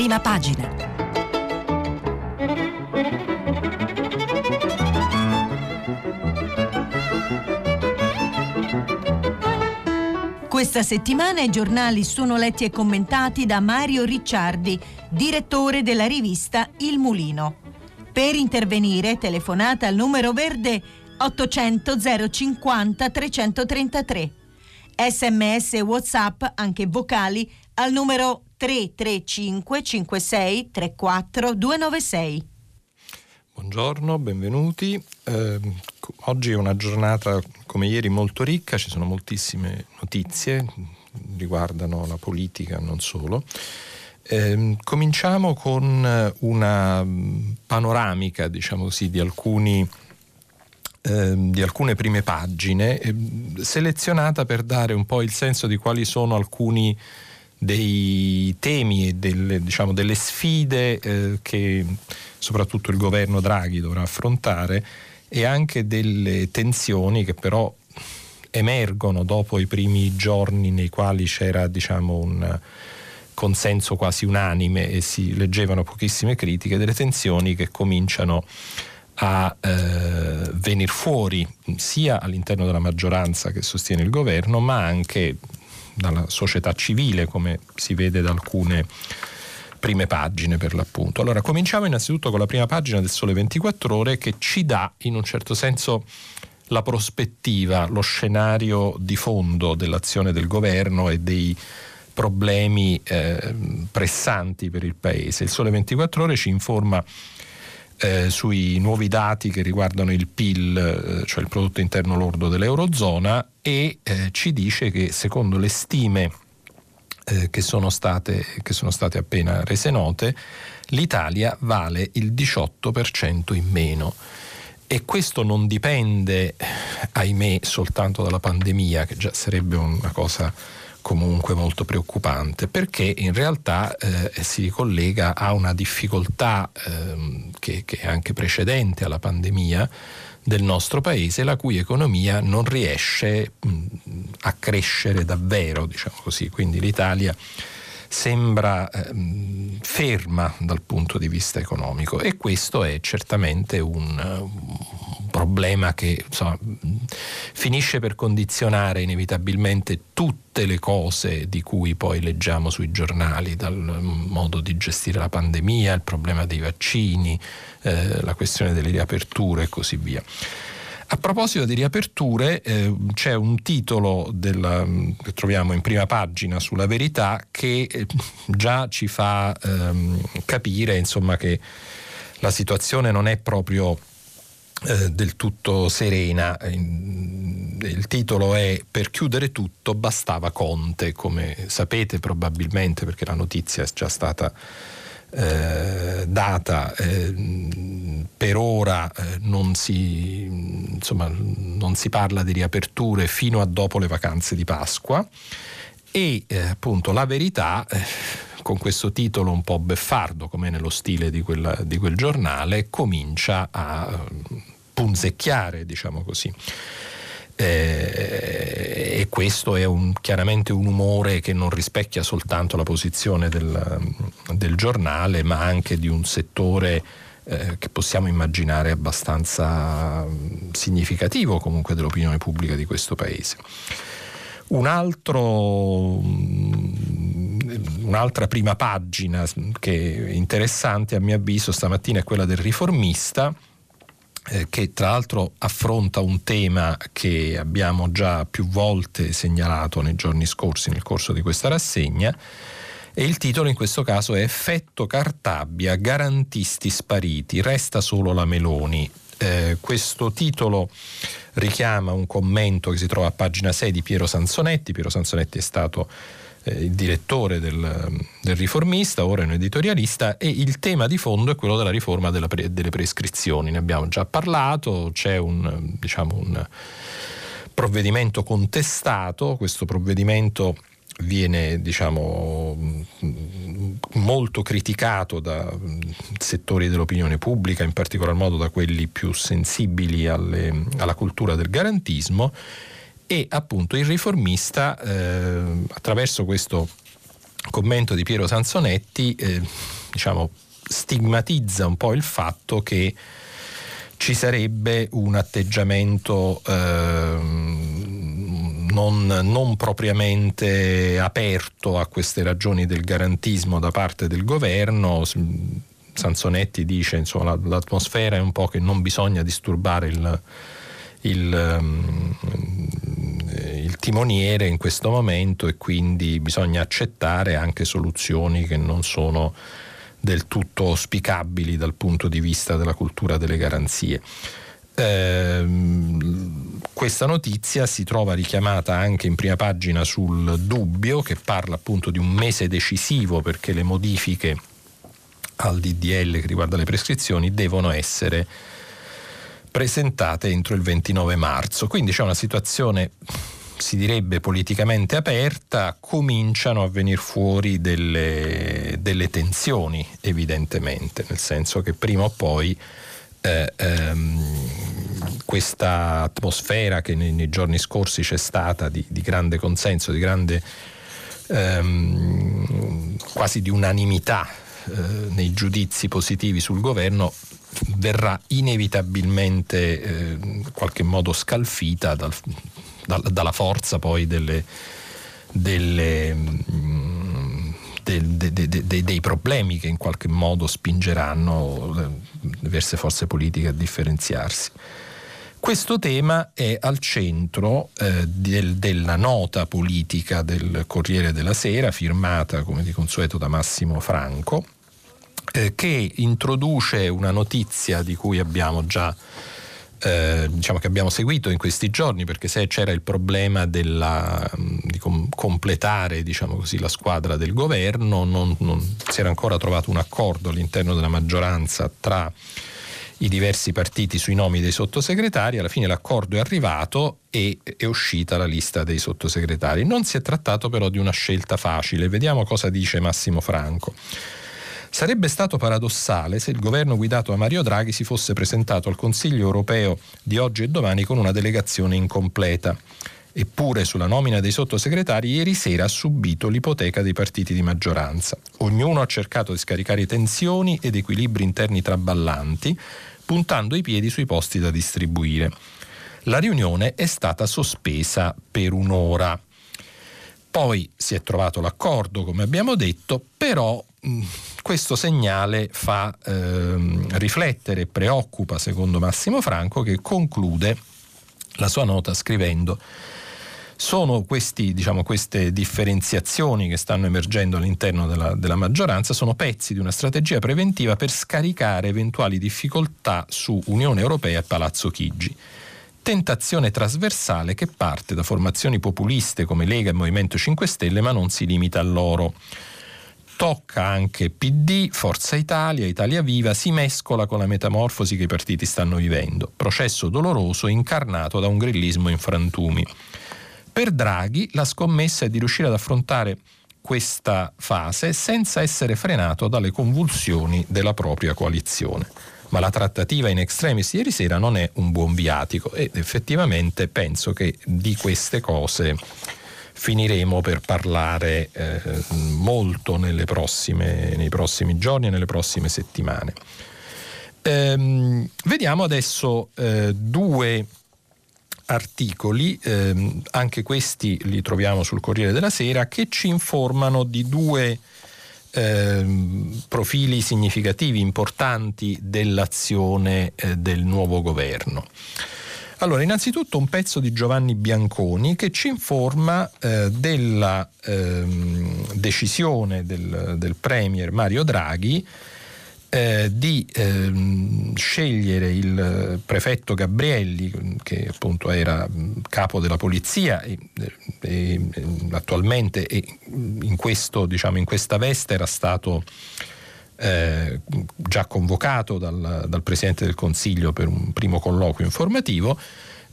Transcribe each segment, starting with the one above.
prima pagina. Questa settimana i giornali sono letti e commentati da Mario Ricciardi, direttore della rivista Il Mulino. Per intervenire telefonate al numero verde 800 050 333. Sms e WhatsApp, anche vocali, al numero 335 56 34 296. Buongiorno, benvenuti. Eh, oggi è una giornata come ieri molto ricca, ci sono moltissime notizie, riguardano la politica, non solo. Eh, cominciamo con una panoramica, diciamo così, di alcuni eh, di alcune prime pagine, eh, selezionata per dare un po' il senso di quali sono alcuni dei temi e delle, diciamo, delle sfide eh, che soprattutto il governo Draghi dovrà affrontare e anche delle tensioni che però emergono dopo i primi giorni nei quali c'era diciamo, un consenso quasi unanime e si leggevano pochissime critiche, delle tensioni che cominciano a eh, venire fuori sia all'interno della maggioranza che sostiene il governo, ma anche dalla società civile, come si vede da alcune prime pagine per l'appunto. Allora, cominciamo innanzitutto con la prima pagina del Sole 24 Ore che ci dà in un certo senso la prospettiva, lo scenario di fondo dell'azione del governo e dei problemi eh, pressanti per il Paese. Il Sole 24 Ore ci informa eh, sui nuovi dati che riguardano il PIL, eh, cioè il prodotto interno lordo dell'Eurozona, e eh, ci dice che secondo le stime eh, che sono, state, che sono state appena rese note, l'Italia vale il 18% in meno. E questo non dipende, ahimè, soltanto dalla pandemia, che già sarebbe una cosa comunque molto preoccupante perché in realtà eh, si ricollega a una difficoltà eh, che, che, è anche precedente alla pandemia del nostro paese, la cui economia non riesce mh, a crescere davvero, diciamo così. Quindi l'Italia sembra ehm, ferma dal punto di vista economico e questo è certamente un, un problema che insomma, finisce per condizionare inevitabilmente tutte le cose di cui poi leggiamo sui giornali, dal modo di gestire la pandemia, il problema dei vaccini, eh, la questione delle riaperture e così via. A proposito di riaperture, eh, c'è un titolo della, che troviamo in prima pagina sulla verità che eh, già ci fa ehm, capire insomma, che la situazione non è proprio eh, del tutto serena. Il titolo è Per chiudere tutto bastava Conte, come sapete probabilmente perché la notizia è già stata eh, data eh, per ora eh, non, si, insomma, non si parla di riaperture fino a dopo le vacanze di Pasqua e eh, appunto la verità eh, con questo titolo un po' beffardo come nello stile di, quella, di quel giornale comincia a punzecchiare diciamo così eh, e questo è un, chiaramente un umore che non rispecchia soltanto la posizione del, del giornale, ma anche di un settore eh, che possiamo immaginare abbastanza significativo comunque dell'opinione pubblica di questo Paese. Un altro, un'altra prima pagina che è interessante a mio avviso stamattina è quella del riformista eh, che tra l'altro affronta un tema che abbiamo già più volte segnalato nei giorni scorsi nel corso di questa rassegna e il titolo in questo caso è Effetto Cartabia, garantisti spariti, resta solo la Meloni. Eh, questo titolo richiama un commento che si trova a pagina 6 di Piero Sansonetti. Piero Sansonetti è stato eh, il direttore del, del, riformista, ora è un editorialista, e il tema di fondo è quello della riforma della pre, delle prescrizioni. Ne abbiamo già parlato, c'è un, diciamo, un provvedimento contestato, questo provvedimento viene diciamo, molto criticato da settori dell'opinione pubblica, in particolar modo da quelli più sensibili alle, alla cultura del garantismo e appunto il riformista eh, attraverso questo commento di Piero Sansonetti eh, diciamo, stigmatizza un po' il fatto che ci sarebbe un atteggiamento eh, non, non, propriamente aperto a queste ragioni del garantismo da parte del governo. Sansonetti dice insomma l'atmosfera è un po' che non bisogna disturbare il, il, il timoniere in questo momento e quindi bisogna accettare anche soluzioni che non sono del tutto auspicabili dal punto di vista della cultura delle garanzie. Eh, questa notizia si trova richiamata anche in prima pagina sul Dubbio che parla appunto di un mese decisivo perché le modifiche al DDL che riguarda le prescrizioni devono essere presentate entro il 29 marzo. Quindi c'è una situazione si direbbe politicamente aperta, cominciano a venire fuori delle, delle tensioni, evidentemente, nel senso che prima o poi eh, ehm, questa atmosfera che nei, nei, giorni scorsi c'è stata di, di grande consenso, di grande ehm, quasi di unanimità eh, nei giudizi positivi sul governo verrà inevitabilmente eh, in qualche modo scalfita dal, da, dalla forza poi delle, delle, mm, de, de, de, dei problemi che in qualche modo spingeranno le diverse forze politiche a differenziarsi. Questo tema è al centro eh, del, della nota politica del Corriere della Sera, firmata come di consueto da Massimo Franco, eh, che introduce una notizia di cui abbiamo già eh, diciamo che abbiamo seguito in questi giorni perché se c'era il problema della, di com- completare diciamo così, la squadra del governo non, non si era ancora trovato un accordo all'interno della maggioranza tra i diversi partiti sui nomi dei sottosegretari, alla fine l'accordo è arrivato e è uscita la lista dei sottosegretari. Non si è trattato però di una scelta facile, vediamo cosa dice Massimo Franco. Sarebbe stato paradossale se il governo guidato da Mario Draghi si fosse presentato al Consiglio europeo di oggi e domani con una delegazione incompleta. Eppure sulla nomina dei sottosegretari ieri sera ha subito l'ipoteca dei partiti di maggioranza. Ognuno ha cercato di scaricare tensioni ed equilibri interni traballanti, puntando i piedi sui posti da distribuire. La riunione è stata sospesa per un'ora. Poi si è trovato l'accordo, come abbiamo detto, però questo segnale fa ehm, riflettere preoccupa, secondo Massimo Franco, che conclude la sua nota scrivendo sono questi, diciamo, queste differenziazioni che stanno emergendo all'interno della, della, maggioranza, sono pezzi di una strategia preventiva per scaricare eventuali difficoltà su Unione Europea e Palazzo Chigi. Tentazione trasversale che parte da formazioni populiste come Lega e Movimento 5 Stelle, ma non si limita a loro tocca anche PD, Forza Italia, Italia Viva, si mescola con la metamorfosi che i partiti stanno vivendo. Processo doloroso incarnato da un grillismo in frantumi. Per Draghi la scommessa è di riuscire ad affrontare questa fase senza essere frenato dalle convulsioni della propria coalizione. Ma la trattativa in extremis ieri sera non è un buon viatico ed effettivamente penso che di queste cose finiremo per parlare eh, molto prossime, nei prossimi giorni e nelle prossime settimane. Ehm, vediamo adesso eh, due articoli, ehm, anche questi li troviamo sul Corriere della Sera, che ci informano di due ehm, profili significativi, importanti dell'azione eh, del nuovo governo. Allora, innanzitutto un pezzo di Giovanni Bianconi che ci informa eh, della ehm, decisione del, del, Premier Mario Draghi eh, di ehm, scegliere il prefetto Gabrielli, che appunto era capo della polizia e, e, attualmente e in, questo, diciamo, in questa veste era stato eh, già convocato dal, dal, Presidente del Consiglio per un primo colloquio informativo,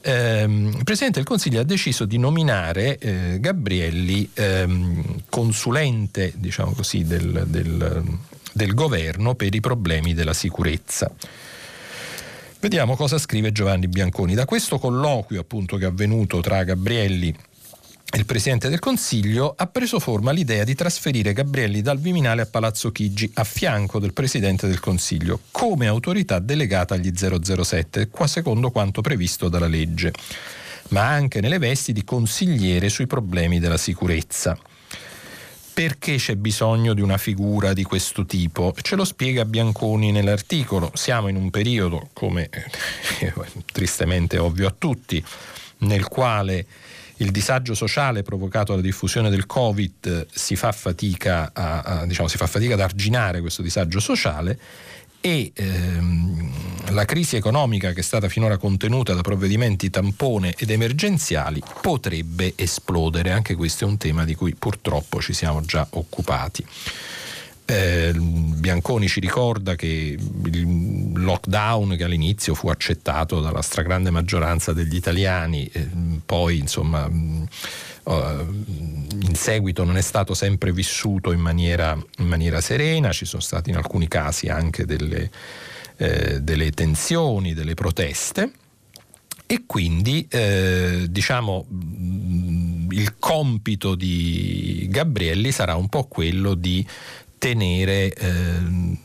ehm, il Presidente del Consiglio ha deciso di nominare eh, Gabrielli ehm, consulente diciamo così, del, del, del governo per i problemi della sicurezza. Vediamo cosa scrive Giovanni Bianconi. Da questo colloquio appunto che è avvenuto tra Gabrielli il Presidente del Consiglio, ha preso forma l'idea di trasferire Gabrielli dal Viminale a Palazzo Chigi a fianco del Presidente del Consiglio come autorità delegata agli 007, qua secondo quanto previsto dalla legge, ma anche nelle vesti di consigliere sui problemi della sicurezza. Perché c'è bisogno di una figura di questo tipo? Ce lo spiega Bianconi nell'articolo. Siamo in un periodo, come eh, tristemente ovvio a tutti, nel quale il disagio sociale provocato dalla diffusione del Covid si fa fatica, a, a, diciamo, si fa fatica ad arginare questo disagio sociale e ehm, la crisi economica che è stata finora contenuta da provvedimenti tampone ed emergenziali potrebbe esplodere. Anche questo è un tema di cui purtroppo ci siamo già occupati. Eh, Bianconi ci ricorda che il lockdown che all'inizio fu accettato dalla stragrande maggioranza degli italiani, eh, poi insomma uh, in seguito non è stato sempre vissuto in maniera, in maniera, serena, ci sono stati in alcuni casi anche delle, eh, delle tensioni, delle proteste. E quindi eh, diciamo il compito di Gabrielli sarà un po' quello di tenere eh,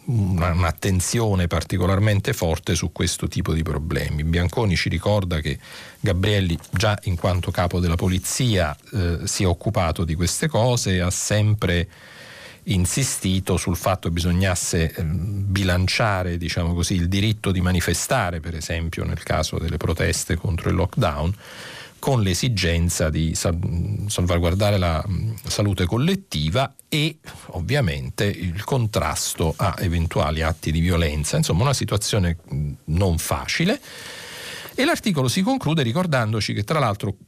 un'attenzione particolarmente forte su questo tipo di problemi. Bianconi ci ricorda che Gabrielli, già in quanto capo della polizia, eh, si è occupato di queste cose, ha sempre insistito sul fatto che bisognasse eh, bilanciare diciamo così, il diritto di manifestare, per esempio nel caso delle proteste contro il lockdown, con l'esigenza di salvaguardare la salute collettiva e ovviamente il contrasto a eventuali atti di violenza. Insomma, una situazione non facile. E l'articolo si conclude ricordandoci che tra l'altro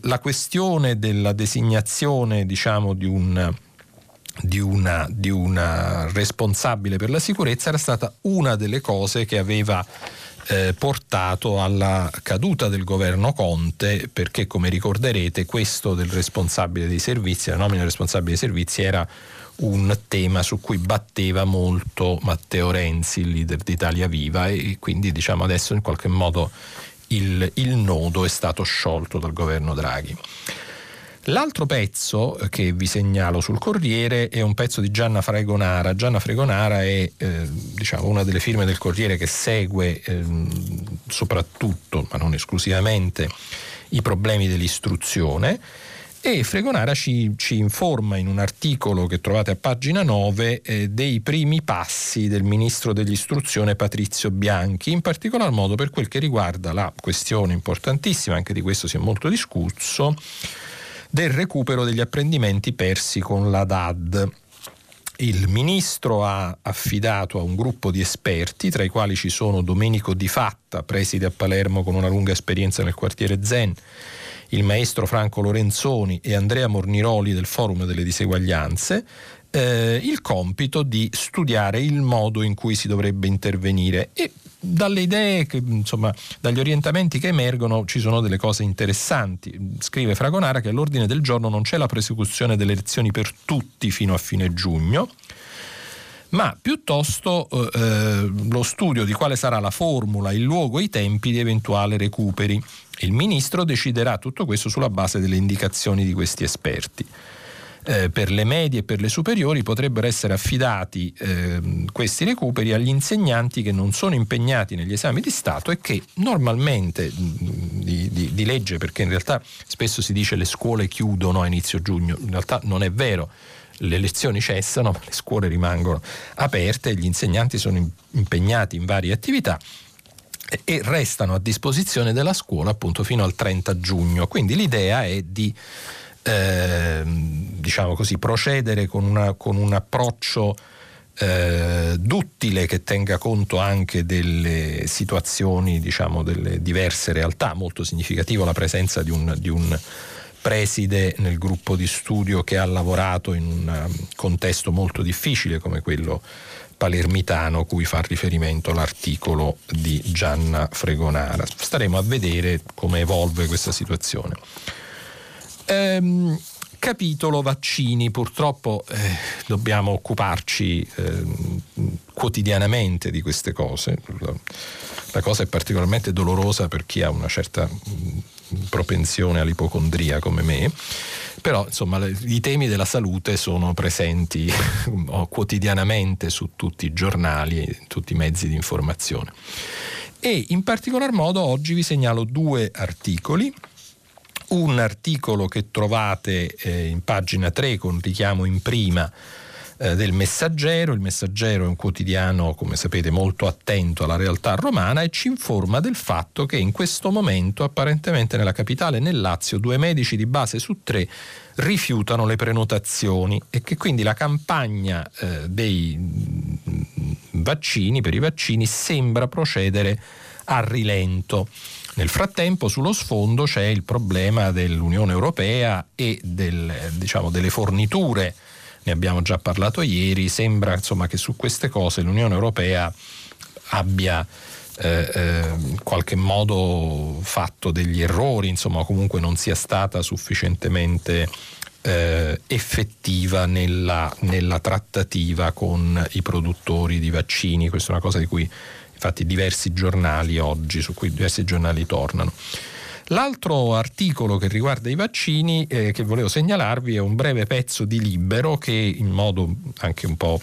la questione della designazione diciamo, di, un, di, una, di una responsabile per la sicurezza era stata una delle cose che aveva eh, portato alla caduta del governo Conte perché come ricorderete questo del responsabile dei servizi, la nomina del responsabile dei servizi era un tema su cui batteva molto Matteo Renzi, il leader d'Italia Viva e quindi diciamo adesso in qualche modo il, il nodo è stato sciolto dal governo Draghi. L'altro pezzo che vi segnalo sul Corriere è un pezzo di Gianna Fregonara. Gianna Fregonara è eh, diciamo, una delle firme del Corriere che segue eh, soprattutto, ma non esclusivamente, i problemi dell'istruzione. E Fregonara ci, ci, informa in un articolo che trovate a pagina 9 eh, dei primi passi del ministro dell'istruzione Patrizio Bianchi, in particolar modo per quel che riguarda la questione importantissima, anche di questo si è molto discusso, del recupero degli apprendimenti persi con la DAD. Il ministro ha affidato a un gruppo di esperti, tra i quali ci sono Domenico Di Fatta, preside a Palermo con una lunga esperienza nel quartiere Zen, il maestro Franco Lorenzoni e Andrea Morniroli del Forum delle Diseguaglianze, eh, il compito di studiare il modo in cui si dovrebbe intervenire e dalle idee, che, insomma, dagli orientamenti che emergono ci sono delle cose interessanti. Scrive Fragonara che all'ordine del giorno non c'è la prosecuzione delle lezioni per tutti fino a fine giugno, ma piuttosto eh, lo studio di quale sarà la formula, il luogo e i tempi di eventuali recuperi. Il ministro deciderà tutto questo sulla base delle indicazioni di questi esperti eh, per le medie e per le superiori potrebbero essere affidati eh, questi recuperi agli insegnanti che non sono impegnati negli esami di Stato e che normalmente di, di, di legge, perché in realtà spesso si dice le scuole chiudono a inizio giugno, in realtà non è vero le lezioni cessano, ma le scuole rimangono aperte gli insegnanti sono impegnati in varie attività e restano a disposizione della scuola appunto fino al 30 giugno. Quindi l'idea è di eh, diciamo così, procedere con, una, con un approccio eh, duttile che tenga conto anche delle situazioni, diciamo, delle diverse realtà. Molto significativo la presenza di un, di un preside nel gruppo di studio che ha lavorato in un contesto molto difficile come quello palermitano cui fa riferimento l'articolo di Gianna Fregonara. Staremo a vedere come evolve questa situazione. Ehm, capitolo vaccini, purtroppo eh, dobbiamo occuparci eh, quotidianamente di queste cose. La, cosa è particolarmente dolorosa per chi ha una certa propensione all'ipocondria come me, però insomma i temi della salute sono presenti quotidianamente su tutti i giornali e tutti i mezzi di informazione. E in particolar modo oggi vi segnalo due articoli un articolo che trovate eh, in pagina 3 con richiamo in prima eh, del Messaggero. Il Messaggero è un quotidiano, come sapete, molto attento alla realtà romana e ci informa del fatto che in questo momento, apparentemente nella capitale, nel Lazio, due medici di base su tre rifiutano le prenotazioni e che quindi la campagna eh, dei mm, vaccini, per i vaccini, sembra procedere a rilento. Nel frattempo sullo sfondo c'è il problema dell'Unione Europea e del, diciamo, delle forniture, ne abbiamo già parlato ieri, sembra insomma, che su queste cose l'Unione Europea abbia eh, eh, in qualche modo fatto degli errori, insomma comunque non sia stata sufficientemente eh, effettiva nella, nella, trattativa con i produttori di vaccini, questa è una cosa di cui infatti diversi giornali oggi, su cui diversi giornali tornano. L'altro articolo che riguarda i vaccini eh, che volevo segnalarvi è un breve pezzo di Libero che in modo anche un po'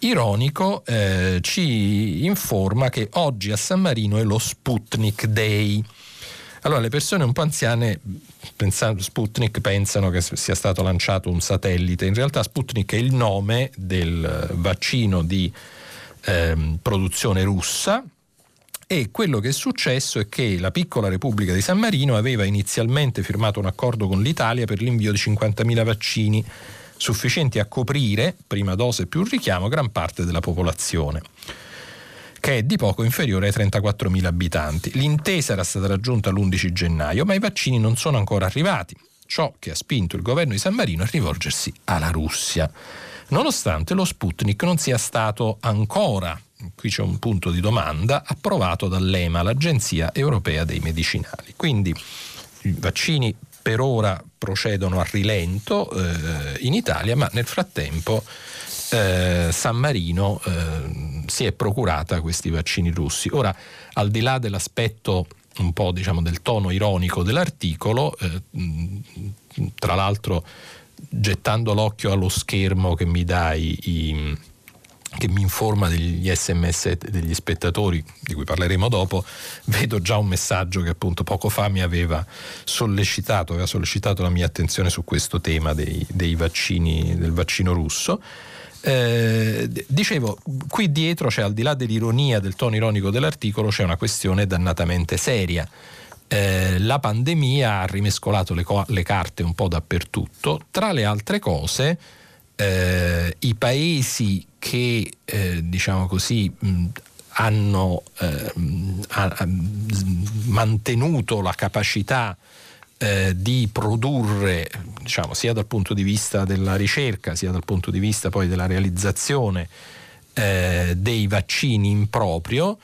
ironico eh, ci informa che oggi a San Marino è lo Sputnik Day. Allora le persone un po' anziane pensando Sputnik pensano che sia stato lanciato un satellite, in realtà Sputnik è il nome del vaccino di ehm, produzione russa e quello che è successo è che la piccola Repubblica di San Marino aveva inizialmente firmato un accordo con l'Italia per l'invio di 50.000 vaccini sufficienti a coprire, prima dose più richiamo, gran parte della popolazione che è di poco inferiore ai 34.000 abitanti. L'intesa era stata raggiunta l'11 gennaio, ma i vaccini non sono ancora arrivati, ciò che ha spinto il governo di San Marino a rivolgersi alla Russia nonostante lo Sputnik non sia stato ancora, qui c'è un punto di domanda, approvato dall'EMA, l'Agenzia Europea dei Medicinali. Quindi i vaccini per ora procedono a rilento eh, in Italia, ma nel frattempo eh, San Marino eh, si è procurata questi vaccini russi. Ora, al di là dell'aspetto un po' diciamo del tono ironico dell'articolo, eh, tra l'altro gettando l'occhio allo schermo che mi dai i, che mi informa degli sms degli spettatori di cui parleremo dopo, vedo già un messaggio che appunto poco fa mi aveva sollecitato, aveva sollecitato la mia attenzione su questo tema dei, dei vaccini, del vaccino russo. Eh, dicevo, qui dietro c'è al di là dell'ironia, del tono ironico dell'articolo, c'è una questione dannatamente seria eh, la pandemia ha rimescolato le, co- le, carte un po' dappertutto, tra le altre cose eh, i paesi che eh, diciamo così mh, hanno ehm, ha, mantenuto la capacità eh, di produrre diciamo, sia dal punto di vista della ricerca sia dal punto di vista poi della realizzazione eh, dei vaccini in proprio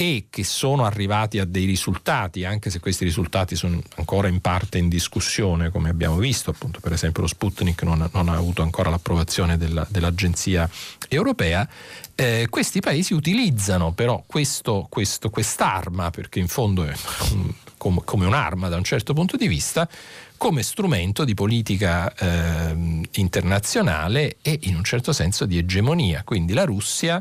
e che sono arrivati a dei risultati, anche se questi risultati sono ancora in parte in discussione, come abbiamo visto, appunto per esempio lo Sputnik non, non ha avuto ancora l'approvazione della, dell'Agenzia europea, eh, questi paesi utilizzano però questo, questo, quest'arma, perché in fondo è come, come, un'arma da un certo punto di vista, come strumento di politica eh, internazionale e in un certo senso di egemonia. Quindi la Russia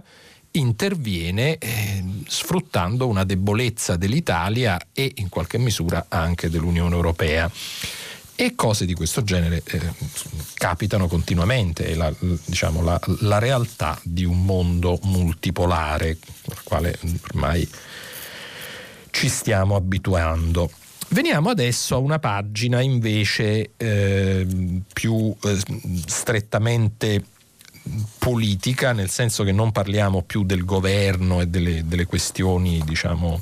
interviene eh, sfruttando una debolezza dell'Italia e in qualche misura anche dell'Unione Europea. E cose di questo genere eh, capitano continuamente, la, diciamo, la, la, realtà di un mondo multipolare al quale ormai ci stiamo abituando. Veniamo adesso a una pagina invece eh, più eh, strettamente politica, nel senso che non parliamo più del governo e delle, delle questioni, diciamo,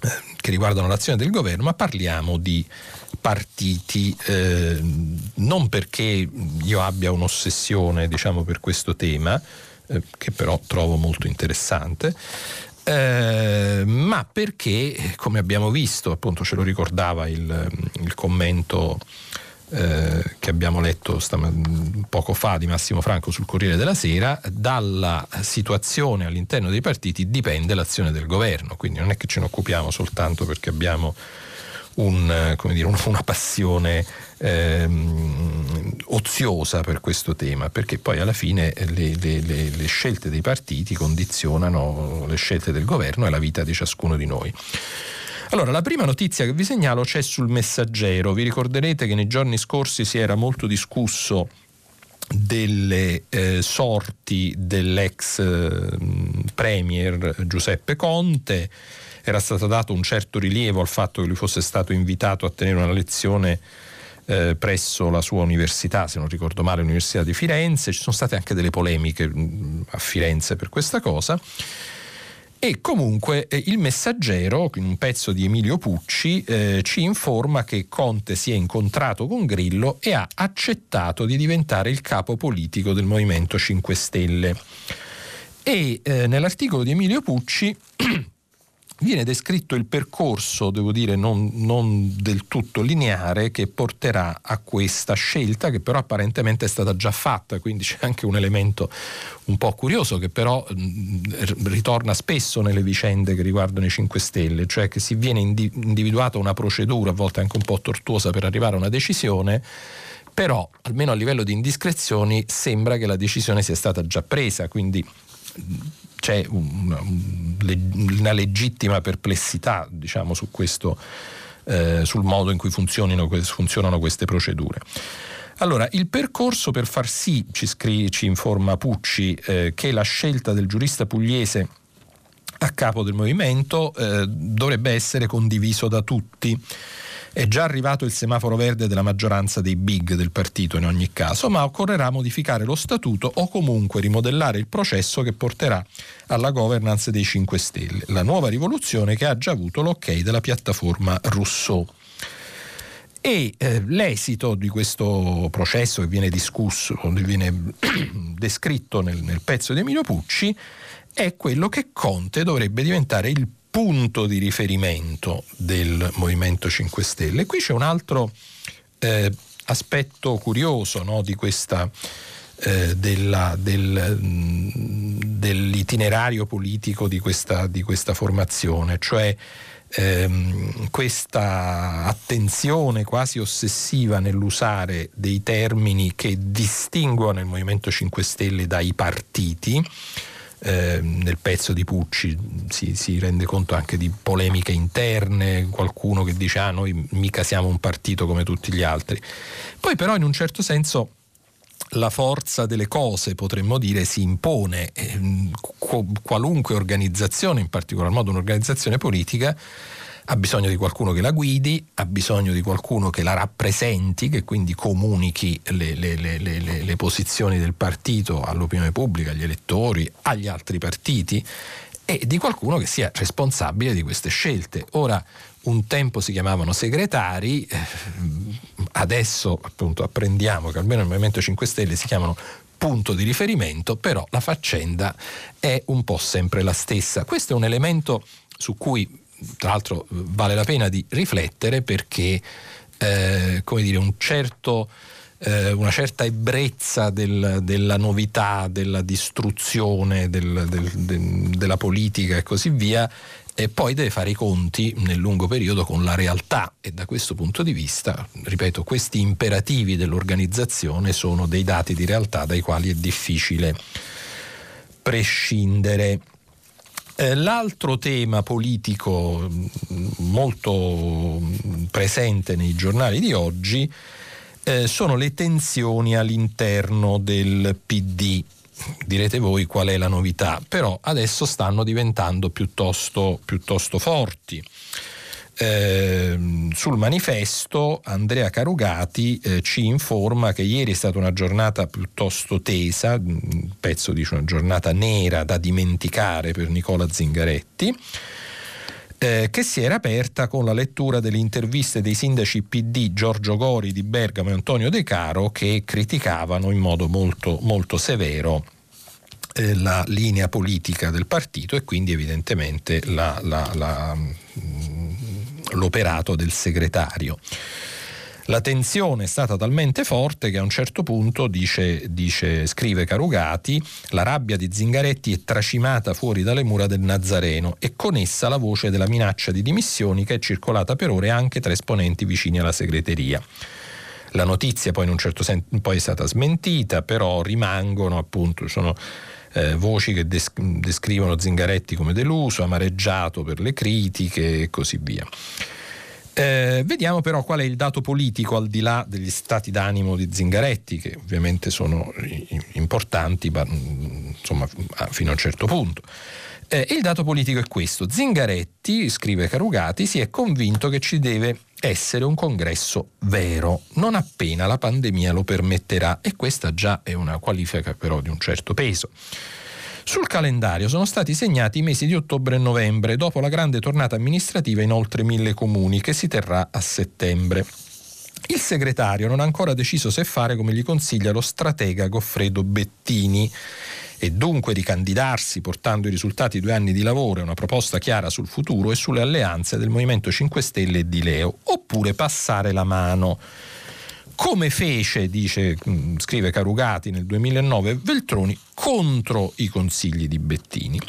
eh, che riguardano l'azione del governo, ma parliamo di partiti, eh, non perché io abbia un'ossessione diciamo, per questo tema, eh, che però trovo molto interessante, eh, ma perché, come abbiamo visto, appunto ce lo ricordava il, il commento eh, che abbiamo letto poco fa di Massimo Franco sul Corriere della Sera, dalla situazione all'interno dei partiti dipende l'azione del governo, quindi non è che ce ne occupiamo soltanto perché abbiamo un, dire, una passione ehm, oziosa per questo tema, perché poi alla fine le, le, le, le scelte dei partiti condizionano le scelte del governo e la vita di ciascuno di noi. Allora, la prima notizia che vi segnalo c'è sul messaggero. Vi ricorderete che nei giorni scorsi si era molto discusso delle eh, sorti dell'ex eh, premier Giuseppe Conte. Era stato dato un certo rilievo al fatto che lui fosse stato invitato a tenere una lezione eh, presso la sua università, se non ricordo male, l'Università di Firenze. Ci sono state anche delle polemiche mh, mm, a Firenze per questa cosa. E comunque eh, il messaggero, in un pezzo di Emilio Pucci, eh, ci informa che Conte si è incontrato con Grillo e ha accettato di diventare il capo politico del Movimento 5 Stelle. E eh, nell'articolo di Emilio Pucci viene descritto il percorso, devo dire, non, non, del tutto lineare che porterà a questa scelta, che però apparentemente è stata già fatta, quindi c'è anche un elemento un po' curioso che però mh, ritorna spesso nelle vicende che riguardano i 5 Stelle, cioè che si viene indi- individuata una procedura, a volte anche un po' tortuosa, per arrivare a una decisione però almeno a livello di indiscrezioni sembra che la decisione sia stata già presa, quindi c'è una, una legittima perplessità diciamo, su questo, eh, sul modo in cui funzionano queste procedure. Allora, il percorso per far sì, ci, scri- ci informa Pucci, eh, che la scelta del giurista pugliese a capo del movimento eh, dovrebbe essere condiviso da tutti. È già arrivato il semaforo verde della maggioranza dei big del partito in ogni caso, ma occorrerà modificare lo statuto o comunque rimodellare il processo che porterà alla governance dei 5 Stelle, la nuova rivoluzione che ha già avuto l'ok della piattaforma Rousseau. E eh, l'esito di questo processo che viene discusso, viene descritto nel, nel pezzo di Emilio Pucci, è quello che Conte dovrebbe diventare il punto di riferimento del Movimento 5 Stelle. Qui c'è un altro eh, aspetto curioso no, di questa, eh, della, del, mm, dell'itinerario politico di questa, di questa formazione, cioè ehm, questa attenzione quasi ossessiva nell'usare dei termini che distinguono il Movimento 5 Stelle dai partiti eh, nel pezzo di Pucci si, si, rende conto anche di polemiche interne, qualcuno che dice ah noi mica siamo un partito come tutti gli altri. Poi però in un certo senso la forza delle cose, potremmo dire, si impone. Eh, qualunque organizzazione, in particolar modo un'organizzazione politica, ha bisogno di qualcuno che la guidi, ha bisogno di qualcuno che la rappresenti, che quindi comunichi le, le, le, le posizioni del partito all'opinione pubblica, agli elettori, agli altri partiti e di qualcuno che sia responsabile di queste scelte. Ora, un tempo si chiamavano segretari, eh, adesso appunto apprendiamo che almeno nel Movimento 5 Stelle si chiamano punto di riferimento, però la faccenda è un po' sempre la stessa. Questo è un elemento su cui tra l'altro vale la pena di riflettere perché eh, come dire, un certo, eh, una certa ebbrezza del, della novità, della distruzione del, del, della politica e così via e poi deve fare i conti nel lungo periodo con la realtà e da questo punto di vista, ripeto, questi imperativi dell'organizzazione sono dei dati di realtà dai quali è difficile prescindere. Eh, l'altro tema politico mm, molto presente nei giornali di oggi eh, sono le tensioni all'interno del PD. Direte voi qual è la novità, però adesso stanno diventando piuttosto, piuttosto forti. Eh, sul manifesto Andrea Carugati eh, ci informa che ieri è stata una giornata piuttosto tesa, un pezzo dice una giornata nera da dimenticare per Nicola Zingaretti. Eh, che si era aperta con la lettura delle interviste dei sindaci PD Giorgio Gori di Bergamo e Antonio De Caro che criticavano in modo molto, molto severo eh, la linea politica del partito e quindi evidentemente la, la, la, l'operato del segretario. La tensione è stata talmente forte che a un certo punto, dice, dice, scrive Carugati, la rabbia di Zingaretti è tracimata fuori dalle mura del Nazareno e con essa la voce della minaccia di dimissioni che è circolata per ore anche tra esponenti vicini alla segreteria. La notizia poi in un certo senso poi è stata smentita, però rimangono appunto, sono eh, voci che des- descrivono Zingaretti come deluso, amareggiato per le critiche e così via. Eh, vediamo però qual è il dato politico al di là degli stati d'animo di Zingaretti, che ovviamente sono importanti, ma insomma fino a un certo punto. Eh, il dato politico è questo. Zingaretti, scrive Carugati, si è convinto che ci deve essere un congresso vero, non appena la pandemia lo permetterà e questa già è una qualifica però di un certo peso. Sul calendario sono stati segnati i mesi di ottobre e novembre, dopo la grande tornata amministrativa in oltre mille comuni che si terrà a settembre. Il segretario non ha ancora deciso se fare come gli consiglia lo stratega Goffredo Bettini e dunque di candidarsi portando i risultati di due anni di lavoro e una proposta chiara sul futuro e sulle alleanze del Movimento 5 Stelle e di Leo, oppure passare la mano come fece, dice, mm, scrive Carugati nel 2009, Veltroni contro i consigli di Bettini.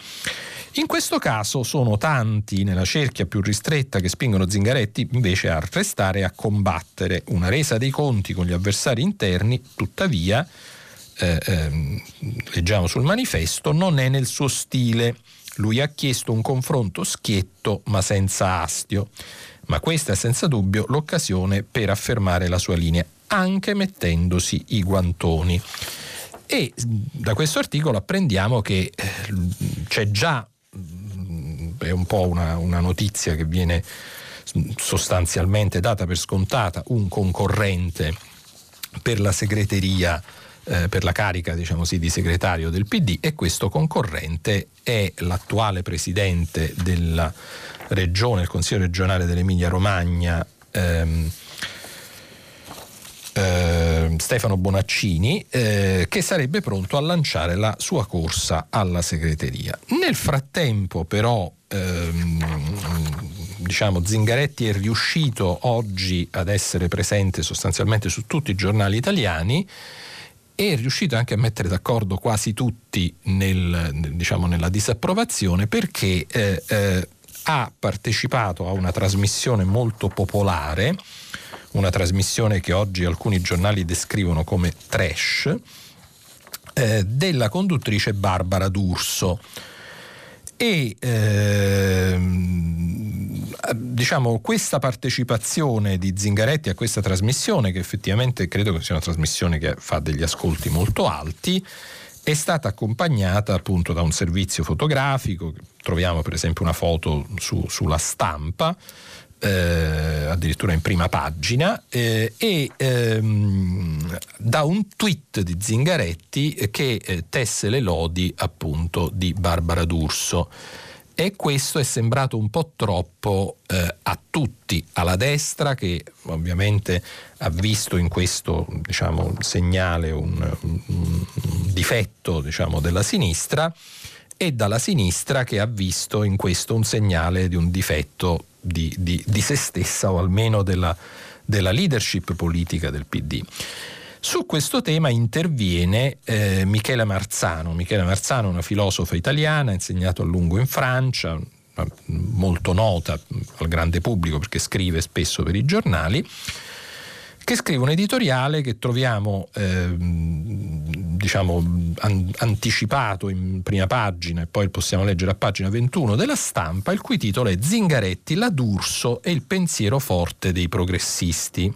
In questo caso sono tanti nella cerchia più ristretta che spingono Zingaretti invece a restare e a combattere una resa dei conti con gli avversari interni, tuttavia, eh, eh, leggiamo sul manifesto, non è nel suo stile. Lui ha chiesto un confronto schietto ma senza astio, ma questa è senza dubbio l'occasione per affermare la sua linea anche mettendosi i guantoni. E da questo articolo apprendiamo che eh, c'è già, è un po' una, una notizia che viene sostanzialmente data per scontata, un concorrente per la segreteria eh, per la carica diciamo sì, di segretario del PD e questo concorrente è l'attuale presidente della regione, il Consiglio regionale dell'Emilia Romagna ehm, eh, Stefano Bonaccini, eh, che sarebbe pronto a lanciare la sua corsa alla segreteria. Nel frattempo, però, ehm, diciamo, Zingaretti è riuscito oggi ad essere presente sostanzialmente su tutti i giornali italiani e è riuscito anche a mettere d'accordo quasi tutti nel, diciamo, nella disapprovazione perché eh, eh, ha partecipato a una trasmissione molto popolare una trasmissione che oggi alcuni giornali descrivono come trash, eh, della conduttrice Barbara D'Urso. E ehm, diciamo questa partecipazione di Zingaretti a questa trasmissione, che effettivamente credo che sia una trasmissione che fa degli ascolti molto alti, è stata accompagnata appunto da un servizio fotografico, troviamo per esempio una foto su, sulla stampa, eh, addirittura in prima pagina, eh, e ehm, da un tweet di Zingaretti che eh, tesse le lodi appunto di Barbara D'Urso. E questo è sembrato un po' troppo eh, a tutti, alla destra che ovviamente ha visto in questo diciamo, segnale un, un, difetto diciamo, della sinistra e dalla sinistra che ha visto in questo un segnale di un difetto di, di, di se stessa o almeno della, della, leadership politica del PD. Su questo tema interviene eh, Michela Marzano. Michela Marzano è una filosofa italiana, ha insegnato a lungo in Francia, molto nota al grande pubblico perché scrive spesso per i giornali che scrive un editoriale che troviamo eh, diciamo an- anticipato in prima pagina e poi possiamo leggere a pagina 21 della stampa, il cui titolo è Zingaretti, la D'Urso e il pensiero forte dei progressisti,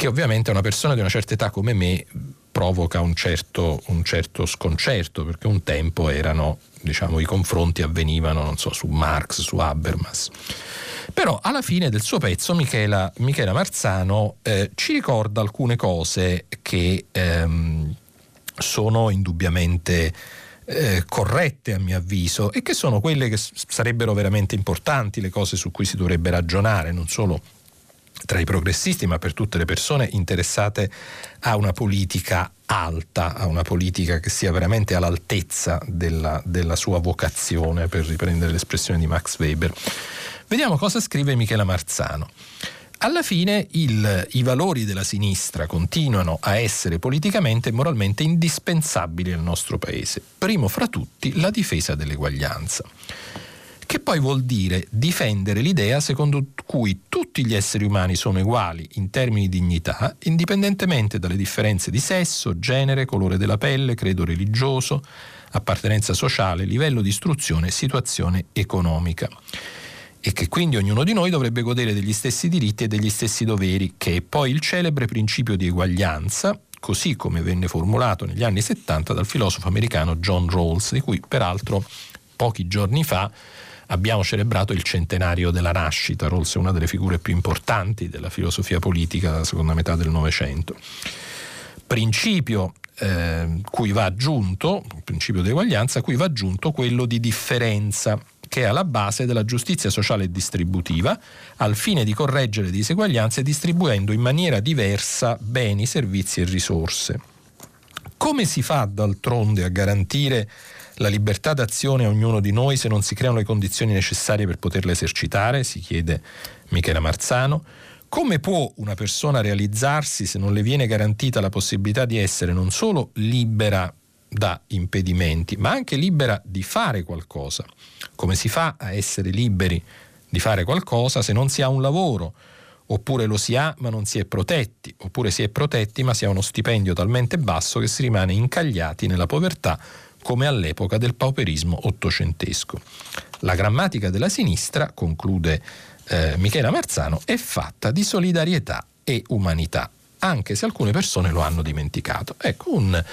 che ovviamente una persona di una certa età come me provoca un certo, un certo sconcerto, perché un tempo erano, diciamo, i confronti avvenivano, non so, su Marx, su Habermas. Però alla fine del suo pezzo Michela, Michela Marzano eh, ci ricorda alcune cose che ehm, sono indubbiamente eh, corrette a mio avviso e che sono quelle che sarebbero veramente importanti, le cose su cui si dovrebbe ragionare, non solo tra i progressisti, ma per tutte le persone interessate a una politica alta, a una politica che sia veramente all'altezza della, della sua vocazione, per riprendere l'espressione di Max Weber. Vediamo cosa scrive Michela Marzano. alla fine il, i valori della sinistra continuano a essere politicamente e moralmente indispensabili al nostro Paese. Primo fra tutti la difesa dell'eguaglianza che poi vuol dire difendere l'idea secondo cui tutti gli esseri umani sono uguali in termini di dignità, indipendentemente dalle differenze di sesso, genere, colore della pelle, credo religioso, appartenenza sociale, livello di istruzione situazione economica. E che quindi ognuno di noi dovrebbe godere degli stessi diritti e degli stessi doveri, che è poi il celebre principio di eguaglianza, così come venne formulato negli anni 70 dal filosofo americano John Rawls, di cui peraltro pochi giorni fa abbiamo celebrato il centenario della nascita. Rawls è una delle figure più importanti della filosofia politica della seconda metà del Novecento. Principio eh, cui va aggiunto, principio di eguaglianza, cui va aggiunto quello di differenza che è alla base della giustizia sociale e distributiva, al fine di correggere diseguaglianze distribuendo in maniera diversa beni, servizi e risorse. Come si fa d'altronde a garantire la libertà d'azione a ognuno di noi se non si creano le condizioni necessarie per poterla esercitare? si chiede Michela Marzano. Come può una persona realizzarsi se non le viene garantita la possibilità di essere non solo libera da impedimenti, ma anche libera di fare qualcosa? Come si fa a essere liberi di fare qualcosa se non si ha un lavoro? Oppure lo si ha ma non si è protetti, oppure si è protetti ma si ha uno stipendio talmente basso che si rimane incagliati nella povertà come all'epoca del pauperismo ottocentesco. La grammatica della sinistra, conclude eh, Michela Marzano, è fatta di solidarietà e umanità, anche se alcune persone lo hanno dimenticato. Ecco un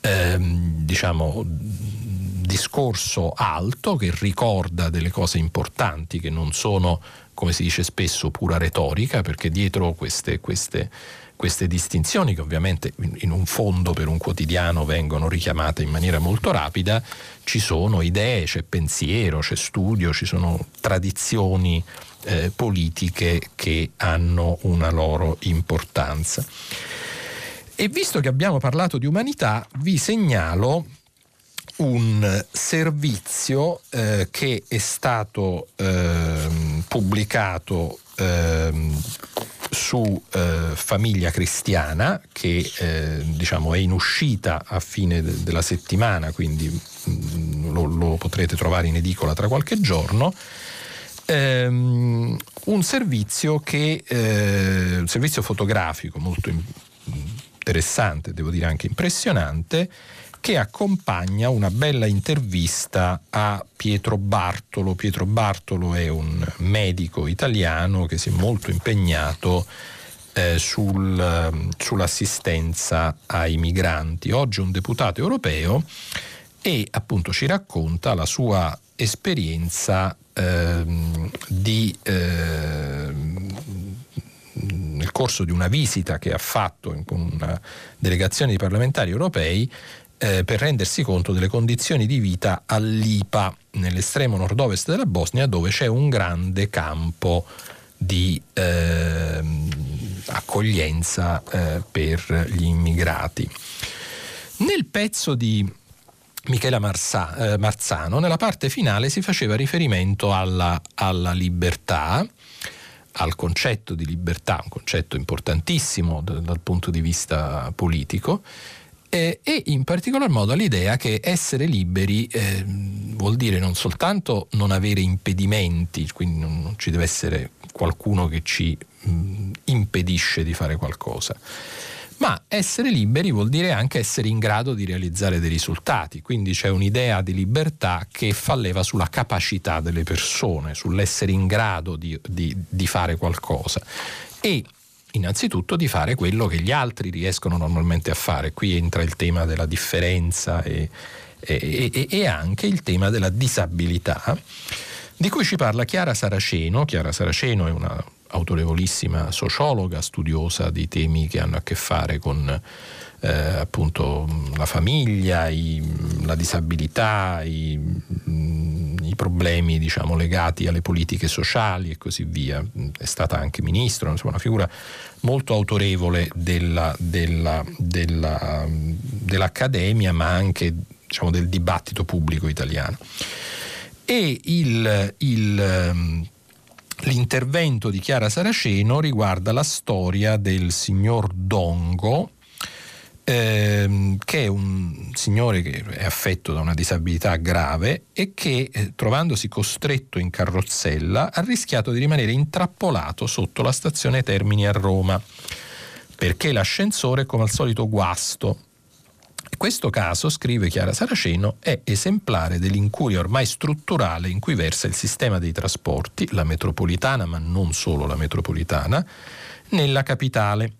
ehm, diciamo discorso alto che ricorda delle cose importanti che non sono, come si dice spesso, pura retorica, perché dietro queste, queste queste distinzioni che ovviamente in un fondo per un quotidiano vengono richiamate in maniera molto rapida, ci sono idee, c'è pensiero, c'è studio, ci sono tradizioni eh, politiche che hanno una loro importanza. E visto che abbiamo parlato di umanità, vi segnalo un servizio eh, che è stato eh, pubblicato eh, su eh, Famiglia Cristiana che eh, diciamo è in uscita a fine de- della settimana, quindi mh, mm, lo, lo, potrete trovare in edicola tra qualche giorno. Ehm, un servizio che eh, un servizio fotografico molto in- interessante, devo dire anche impressionante, che accompagna una bella intervista a Pietro Bartolo. Pietro Bartolo è un medico italiano che si è molto impegnato eh, sul, sull'assistenza ai migranti. Oggi un deputato europeo e appunto ci racconta la sua esperienza ehm, di, ehm, nel corso di una visita che ha fatto con una delegazione di parlamentari europei eh, per rendersi conto delle condizioni di vita all'IPA, nell'estremo nord-ovest della Bosnia, dove c'è un grande campo di eh, accoglienza eh, per gli immigrati. Nel pezzo di Michela Marsa, eh, Marzano, nella parte finale si faceva riferimento alla, alla libertà, al concetto di libertà, un concetto importantissimo d- dal punto di vista politico, eh, e in particolar modo all'idea che essere liberi eh, vuol dire non soltanto non avere impedimenti, quindi non, non ci deve essere qualcuno che ci mh, impedisce di fare qualcosa, ma essere liberi vuol dire anche essere in grado di realizzare dei risultati, quindi c'è un'idea di libertà che fa leva sulla capacità delle persone, sull'essere in grado di, di, di fare qualcosa. E innanzitutto di fare quello che gli altri riescono normalmente a fare. Qui entra il tema della differenza e, e, e, e anche il tema della disabilità, di cui ci parla Chiara Saraceno. Chiara Saraceno è una autorevolissima sociologa, studiosa di temi che hanno a che fare con eh, appunto la famiglia, i, la disabilità, i, i problemi diciamo, legati alle politiche sociali e così via. È stata anche ministro, insomma una figura molto autorevole della, della, della, dell'accademia ma anche diciamo, del dibattito pubblico italiano. E il, il L'intervento di Chiara Saraceno riguarda la storia del signor Dongo, ehm, che è un signore che è affetto da una disabilità grave e che, eh, trovandosi costretto in carrozzella, ha rischiato di rimanere intrappolato sotto la stazione Termini a Roma, perché l'ascensore, come al solito, guasto. Questo caso, scrive Chiara Saraceno, è esemplare dell'incuria ormai strutturale in cui versa il sistema dei trasporti, la metropolitana, ma non solo la metropolitana, nella capitale.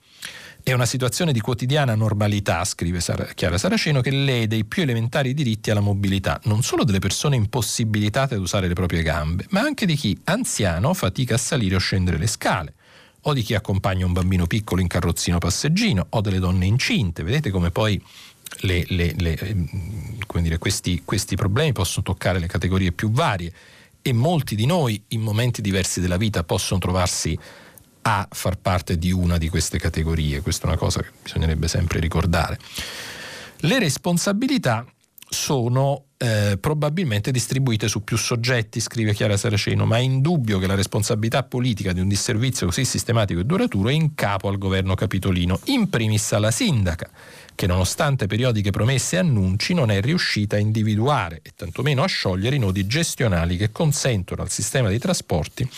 È una situazione di quotidiana normalità, scrive Chiara Saraceno, che lede i più elementari diritti alla mobilità, non solo delle persone impossibilitate ad usare le proprie gambe, ma anche di chi, anziano, fatica a salire o scendere le scale, o di chi accompagna un bambino piccolo in carrozzino passeggino, o delle donne incinte. Vedete come poi le, le, le, dire, questi, questi problemi possono toccare le categorie più varie e molti di noi in momenti diversi della vita possono trovarsi a far parte di una di queste categorie. Questa è una cosa che bisognerebbe sempre ricordare. Le responsabilità sono eh, probabilmente distribuite su più soggetti, scrive Chiara Saraceno, ma è indubbio che la responsabilità politica di un disservizio così sistematico e duraturo è in capo al governo capitolino, in primis alla sindaca, che nonostante periodiche promesse e annunci non è riuscita a individuare e tantomeno a sciogliere i nodi gestionali che consentono al sistema dei trasporti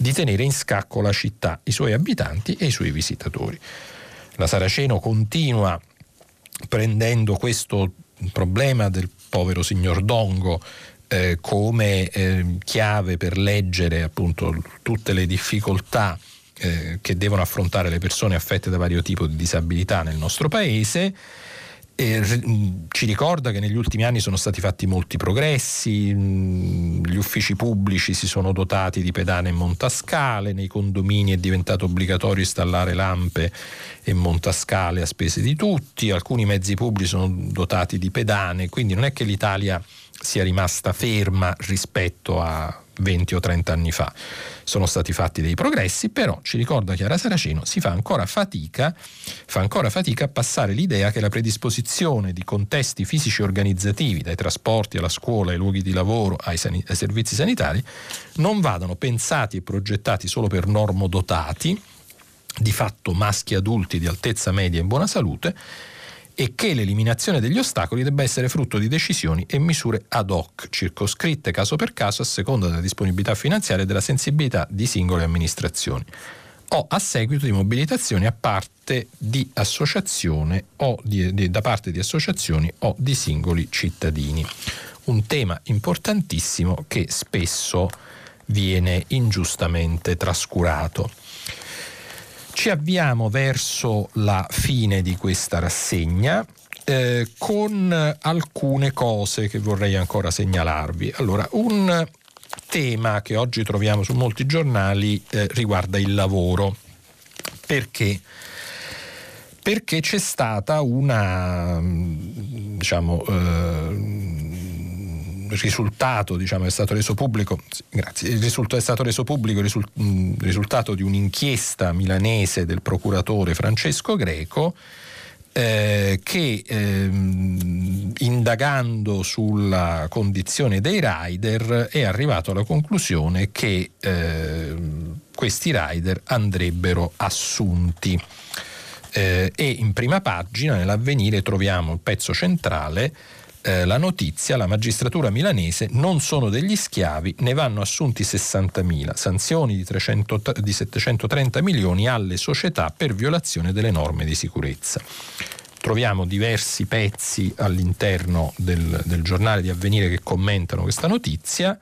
di tenere in scacco la città, i suoi abitanti e i suoi visitatori. La Saraceno continua prendendo questo problema del povero signor Dongo eh, come eh, chiave per leggere appunto tutte le difficoltà eh, che devono affrontare le persone affette da vario tipo di disabilità nel nostro paese e ci ricorda che negli ultimi anni sono stati fatti molti progressi, gli uffici pubblici si sono dotati di pedane e montascale, nei condomini è diventato obbligatorio installare lampe e montascale a spese di tutti, alcuni mezzi pubblici sono dotati di pedane, quindi non è che l'Italia sia rimasta ferma rispetto a 20 o 30 anni fa. Sono stati fatti dei progressi, però ci ricorda Chiara Saraceno, si fa ancora fatica, fa ancora fatica a passare l'idea che la predisposizione di contesti fisici organizzativi, dai trasporti alla scuola, ai luoghi di lavoro, ai, san- ai servizi sanitari, non vadano pensati e progettati solo per normodotati, di fatto maschi adulti di altezza media e in buona salute, e che l'eliminazione degli ostacoli debba essere frutto di decisioni e misure ad hoc, circoscritte caso per caso a seconda della disponibilità finanziaria e della sensibilità di singole amministrazioni o a seguito di mobilitazioni a parte di associazione o di, di, da parte di associazioni o di singoli cittadini. Un tema importantissimo che spesso viene ingiustamente trascurato. Ci avviamo verso la fine di questa rassegna eh, con alcune cose che vorrei ancora segnalarvi. Allora, un tema che oggi troviamo su molti giornali eh, riguarda il lavoro. Perché? Perché c'è stata una, diciamo, eh, risultato diciamo, è stato reso pubblico, grazie, il risultato è stato reso pubblico il risultato di un'inchiesta milanese del procuratore Francesco Greco eh, che ehm, indagando sulla condizione dei rider è arrivato alla conclusione che eh, questi rider andrebbero assunti. Eh, e in prima pagina nell'avvenire troviamo il pezzo centrale eh, la notizia, la magistratura milanese non sono degli schiavi, ne vanno assunti 60.000, sanzioni di, 300, di 730 milioni alle società per violazione delle norme di sicurezza. Troviamo diversi pezzi all'interno del, del giornale di avvenire che commentano questa notizia.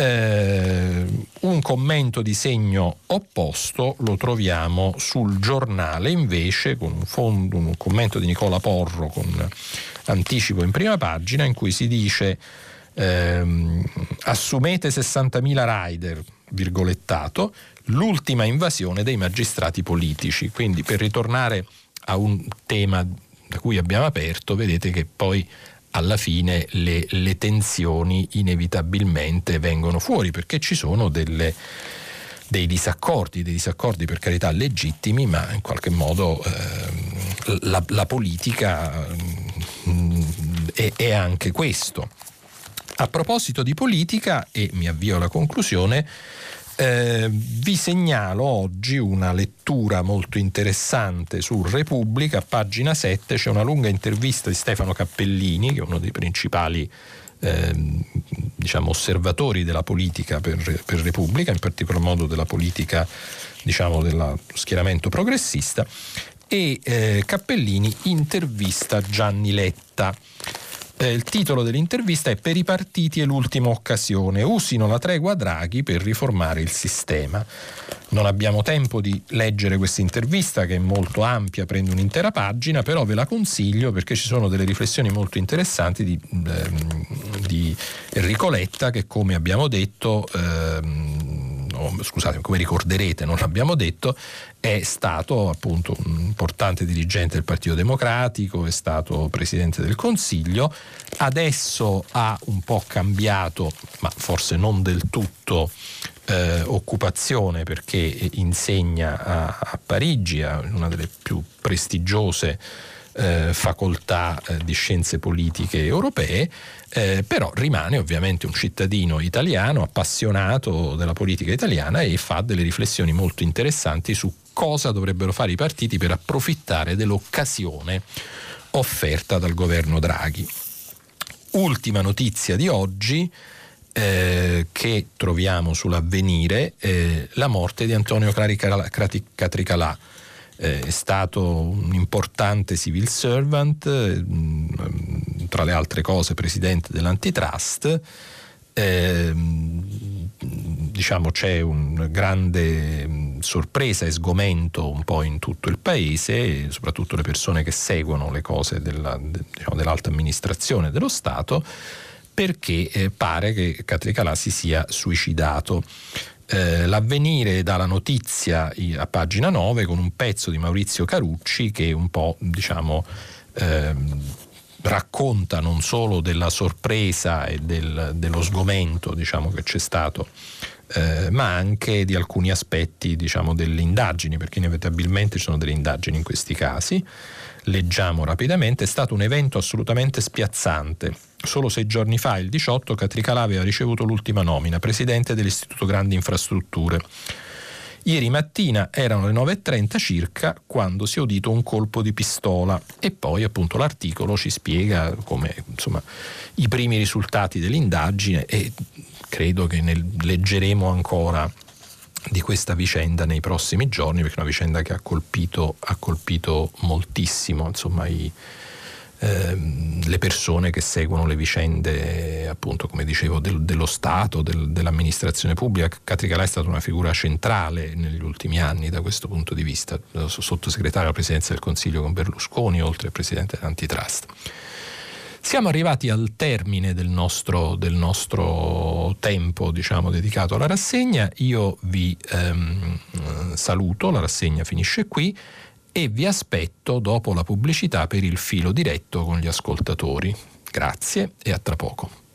Eh, un commento di segno opposto lo troviamo sul giornale invece con un, fondo, un commento di Nicola Porro con anticipo in prima pagina in cui si dice ehm, assumete 60.000 rider, virgolettato, l'ultima invasione dei magistrati politici. Quindi per ritornare a un tema da cui abbiamo aperto, vedete che poi alla fine le, le tensioni inevitabilmente vengono fuori perché ci sono delle, dei disaccordi, dei disaccordi per carità legittimi, ma in qualche modo eh, la, la, politica mm, è, è anche questo. A proposito di politica, e mi avvio alla conclusione, Eh, vi segnalo oggi una lettura molto interessante su Repubblica, pagina 7 c'è una lunga intervista di Stefano Cappellini, che è uno dei principali eh, diciamo, osservatori della politica per, per, Repubblica, in particolar modo della politica diciamo, dello schieramento progressista, e eh, Cappellini intervista Gianni Letta. Eh, il titolo dell'intervista è Per i partiti è l'ultima occasione, usino la tregua Draghi per riformare il sistema. Non abbiamo tempo di leggere questa intervista che è molto ampia, prende un'intera pagina, però ve la consiglio perché ci sono delle riflessioni molto interessanti di, ehm, di Enrico Letta che come abbiamo detto... Ehm, scusate, come ricorderete, non l'abbiamo detto, è stato appunto un importante dirigente del Partito Democratico, è stato presidente del Consiglio, adesso ha un po' cambiato, ma forse non del tutto, eh, occupazione perché insegna a, a Parigi, a una delle più prestigiose eh, facoltà eh, di scienze politiche europee, eh, però rimane ovviamente un cittadino italiano appassionato della politica italiana e fa delle riflessioni molto interessanti su cosa dovrebbero fare i partiti per approfittare dell'occasione offerta dal governo Draghi. Ultima notizia di oggi. Eh, che troviamo sull'avvenire eh, la morte di Antonio Catricalà, eh, è stato un importante civil servant, eh, tra le altre cose presidente dell'antitrust. Eh, diciamo c'è una grande sorpresa e sgomento un po' in tutto il paese, soprattutto le persone che seguono le cose della, diciamo, dell'alta amministrazione dello Stato, perché eh, pare che Catricalà si sia suicidato. Eh, l'avvenire dà la notizia a pagina 9 con un pezzo di Maurizio Carucci che un po' diciamo ehm, racconta non solo della sorpresa e del, dello sgomento diciamo, che c'è stato eh, ma anche di alcuni aspetti diciamo, delle indagini, perché inevitabilmente ci sono delle indagini in questi casi. Leggiamo rapidamente, è stato un evento assolutamente spiazzante. Solo sei giorni fa, il 18, Catricalà aveva ricevuto l'ultima nomina, presidente dell'Istituto Grandi Infrastrutture. Ieri mattina erano le 9.30 circa quando si è udito un colpo di pistola e poi appunto l'articolo ci spiega come insomma, i primi risultati dell'indagine e credo che ne leggeremo ancora di questa vicenda nei prossimi giorni perché è una vicenda che ha colpito, ha colpito moltissimo insomma, i, ehm, le persone che seguono le vicende appunto come dicevo del, dello Stato, del, dell'amministrazione pubblica. Catricalà è stata una figura centrale negli ultimi anni da questo punto di vista, sottosegretario alla presidenza del Consiglio con Berlusconi oltre al presidente dell'antitrust. Siamo arrivati al termine del nostro, del nostro tempo diciamo, dedicato alla rassegna. Io vi ehm, saluto, la rassegna finisce qui e vi aspetto dopo la pubblicità per il filo diretto con gli ascoltatori. Grazie e a tra poco.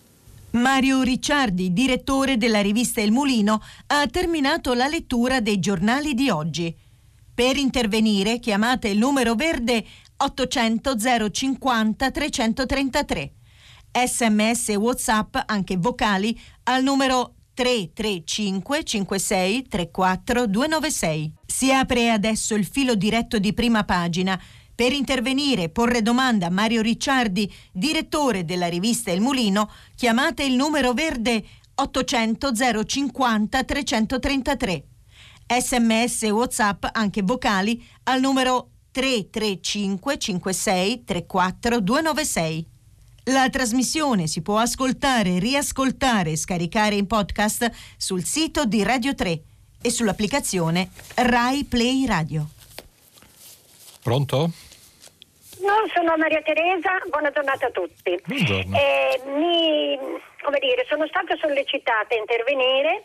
Mario Ricciardi, direttore della rivista Il Mulino, ha terminato la lettura dei giornali di oggi. Per intervenire chiamate il numero verde 800 050 333. Sms e WhatsApp, anche vocali, al numero 335 56 34 296. Si apre adesso il filo diretto di prima pagina. Per intervenire e porre domanda a Mario Ricciardi, direttore della rivista Il Mulino, chiamate il numero verde 800 050 333. Sms e WhatsApp, anche vocali, al numero 335 56 34 296. La trasmissione si può ascoltare, riascoltare e scaricare in podcast sul sito di Radio 3 e sull'applicazione Rai Play Radio. Pronto? No, sono Maria Teresa, buona giornata a tutti. Buongiorno. Eh, mi, dire, sono stata sollecitata a intervenire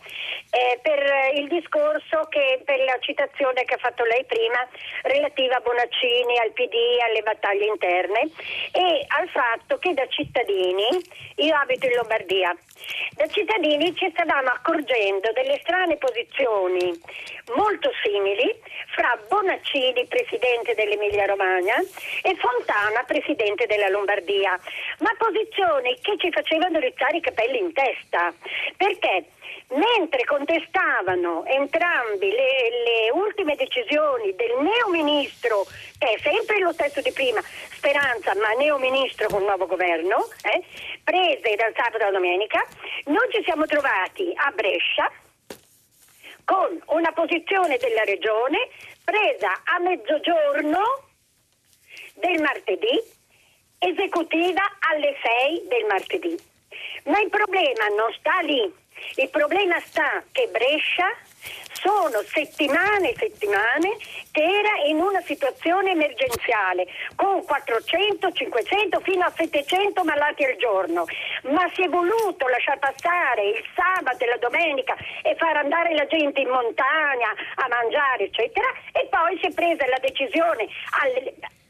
eh, per il discorso che, per la citazione che ha fatto lei prima relativa a Bonaccini, al PD, alle battaglie interne e al fatto che da cittadini, io abito in Lombardia, da cittadini ci stavamo accorgendo delle strane posizioni molto simili fra Bonaccini, presidente dell'Emilia Romagna, e Fontana, presidente della Lombardia, ma posizioni che ci facevano rizzare i capelli in testa, perché mentre contestavano entrambi le, le ultime decisioni del neo ministro, che è sempre lo stesso di prima, Speranza, ma neo ministro con nuovo governo, eh, prese dal sabato alla domenica, noi ci siamo trovati a Brescia con una posizione della regione presa a mezzogiorno del martedì, esecutiva alle 6 del martedì. Ma il problema non sta lì, il problema sta che Brescia sono settimane e settimane che era in una situazione emergenziale con 400, 500 fino a 700 malati al giorno, ma si è voluto lasciare passare il sabato e la domenica e far andare la gente in montagna a mangiare eccetera e poi si è presa la decisione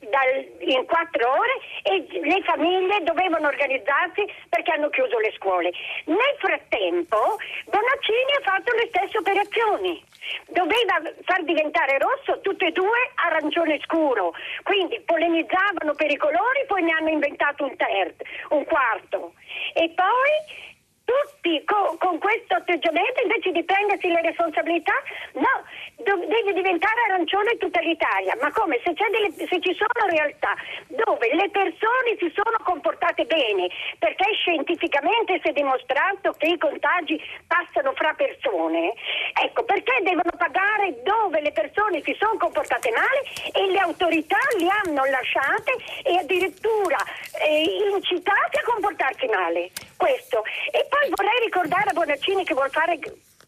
dal, in quattro ore e le famiglie dovevano organizzarsi perché hanno chiuso le scuole. Nel frattempo Bonaccini ha fatto le stesse operazioni. Doveva far diventare rosso tutte e due arancione scuro, quindi polemizzavano per i colori, poi ne hanno inventato un terzo, un quarto. E poi tutti con, con, questo atteggiamento invece di prendersi le responsabilità, no, deve diventare arancione tutta l'Italia. Ma come? Se, delle, se, ci sono realtà dove le persone si sono comportate bene, perché scientificamente si è dimostrato che i contagi passano fra persone, ecco, perché devono pagare dove le persone si sono comportate male e le autorità li hanno lasciate e addirittura eh, incitate a comportarsi male? Questo. E poi poi vorrei ricordare a Bonaccini che vuol fare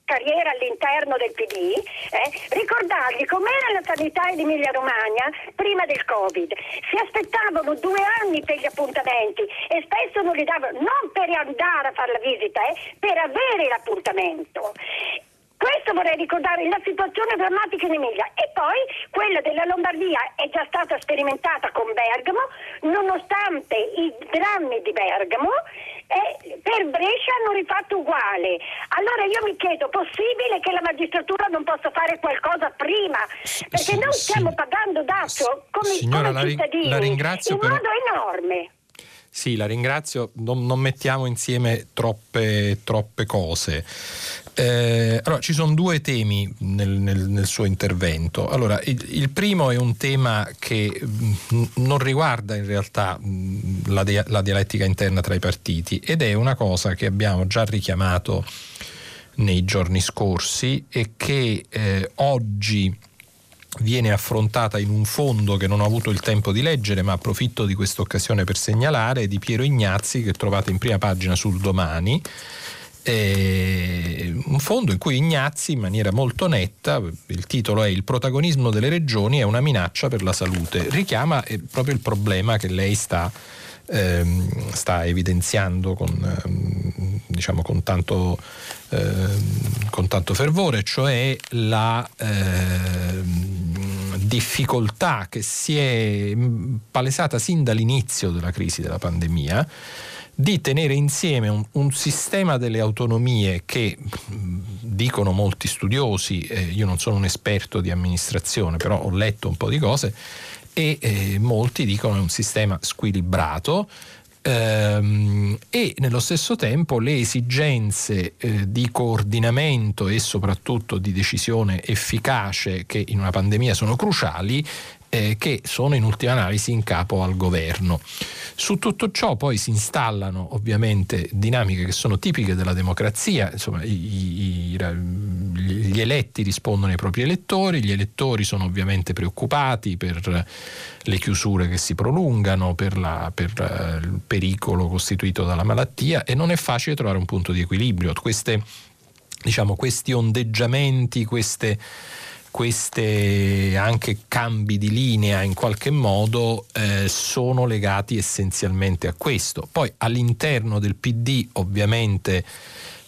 carriera all'interno del PD, eh, ricordargli com'era la sanità in Emilia Romagna prima del Covid. Si aspettavano due anni per gli appuntamenti e spesso non li davano, non per andare a fare la visita, eh, per avere l'appuntamento. Questo vorrei ricordare, la situazione drammatica in Emilia e poi quella della Lombardia è già stata sperimentata con Bergamo, nonostante i drammi di Bergamo, eh, per Brescia hanno rifatto uguale. Allora io mi chiedo, possibile che la magistratura non possa fare qualcosa prima? Perché noi stiamo pagando dato come, Signora, come cittadini la ringrazio in modo enorme. Sì, la ringrazio. Non, non mettiamo insieme troppe, troppe cose. Eh, allora, ci sono due temi nel, nel, nel suo intervento. Allora, il, il, primo è un tema che mh, mm, non riguarda in realtà mh, mm, la, dia, la dialettica interna tra i partiti ed è una cosa che abbiamo già richiamato nei giorni scorsi e che eh, oggi viene affrontata in un fondo che non ho avuto il tempo di leggere, ma approfitto di questa occasione per segnalare, di Piero Ignazzi, che trovate in prima pagina sul domani. Eh, un fondo in cui Ignazzi in maniera molto netta, il titolo è Il protagonismo delle regioni è una minaccia per la salute, richiama eh, proprio il problema che lei sta, ehm, sta evidenziando con, ehm, diciamo, con tanto Ehm, con tanto fervore, cioè la eh, difficoltà che si è palesata sin dall'inizio della crisi della pandemia di tenere insieme un, un, sistema delle autonomie che dicono molti studiosi, eh, io non sono un esperto di amministrazione, però ho letto un po' di cose, e eh, molti dicono è un sistema squilibrato, ehm, e nello stesso tempo le esigenze eh, di coordinamento e soprattutto di decisione efficace che in una pandemia sono cruciali eh, che sono in ultima analisi in capo al governo. Su tutto ciò poi si installano ovviamente dinamiche che sono tipiche della democrazia, insomma i, i, gli eletti rispondono ai propri elettori, gli elettori sono ovviamente preoccupati per le chiusure che si prolungano, per, la, per eh, il pericolo costituito dalla malattia e non è facile trovare un punto di equilibrio. Queste, diciamo, questi ondeggiamenti, queste questi anche cambi di linea in qualche modo eh, sono legati essenzialmente a questo. Poi all'interno del PD ovviamente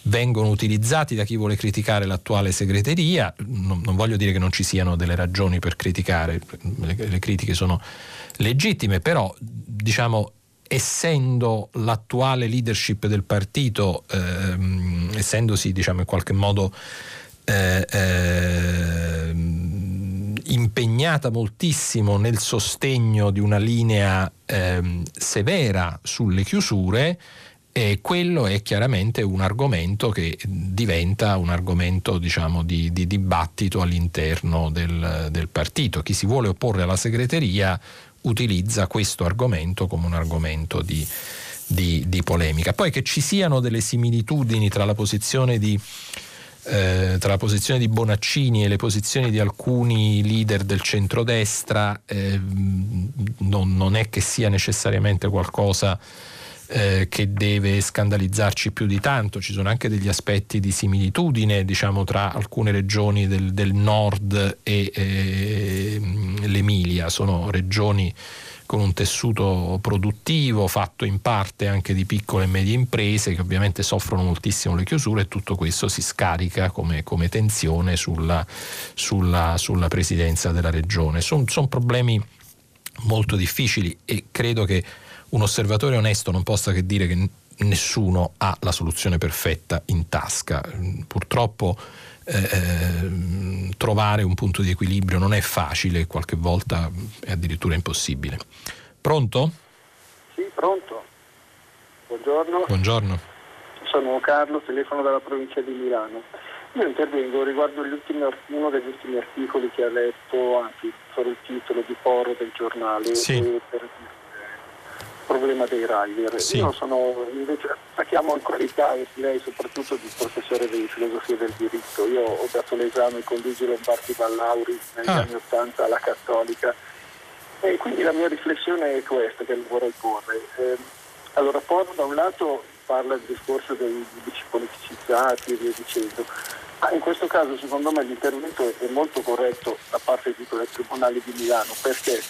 vengono utilizzati da chi vuole criticare l'attuale segreteria, non, non voglio dire che non ci siano delle ragioni per criticare, le, le critiche sono legittime, però diciamo essendo l'attuale leadership del partito, ehm, essendosi diciamo in qualche modo eh, eh, impegnata moltissimo nel sostegno di una linea eh, severa sulle chiusure, E quello è chiaramente un argomento che diventa un argomento diciamo, di, di, dibattito all'interno del, del partito. Chi si vuole opporre alla segreteria utilizza questo argomento come un argomento di, di, di, polemica. Poi che ci siano delle similitudini tra la posizione di, eh, tra la posizione di Bonaccini e le posizioni di alcuni leader del centrodestra eh, non, non, è che sia necessariamente qualcosa eh, che deve scandalizzarci più di tanto, ci sono anche degli aspetti di similitudine diciamo, tra alcune regioni del, del nord e eh, l'Emilia, sono regioni con un tessuto produttivo fatto in parte anche di piccole e medie imprese che ovviamente soffrono moltissimo le chiusure e tutto questo si scarica come, come tensione sulla, sulla, sulla, presidenza della regione. Sono son problemi molto difficili e credo che un osservatore onesto non possa che dire che nessuno ha la soluzione perfetta in tasca. Purtroppo eh, eh, trovare un punto di equilibrio non è facile, qualche volta è addirittura impossibile. Pronto? Sì, pronto. Buongiorno. Buongiorno. Sono Carlo, telefono dalla provincia di Milano. Io intervengo riguardo ultimi, uno degli ultimi articoli che ha letto, anche solo il titolo di Poro del giornale, sì. per problema dei rider. Sì. Io sono invece attacchiamo qualità e lei soprattutto di professore di filosofia del diritto. Io ho dato l'esame con Luigi Lombardi Ballauri negli ah. anni Ottanta alla Cattolica e quindi la mia riflessione è questa che vorrei porre. Eh, allora, Porro da un lato parla del discorso dei giudici politicizzati e via dicendo, ma in questo caso secondo me l'intervento è molto corretto da parte di del Tribunale di Milano perché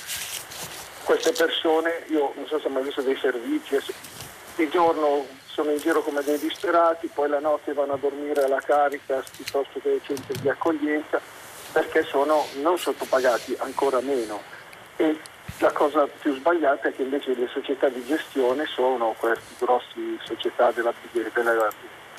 queste persone, io non so se mai visto dei servizi, di giorno sono in giro come dei disperati, poi la notte vanno a dormire alla carica piuttosto che ai centri di accoglienza perché sono non sottopagati, ancora meno. E la cosa più sbagliata è che invece le società di gestione sono queste grosse società della, della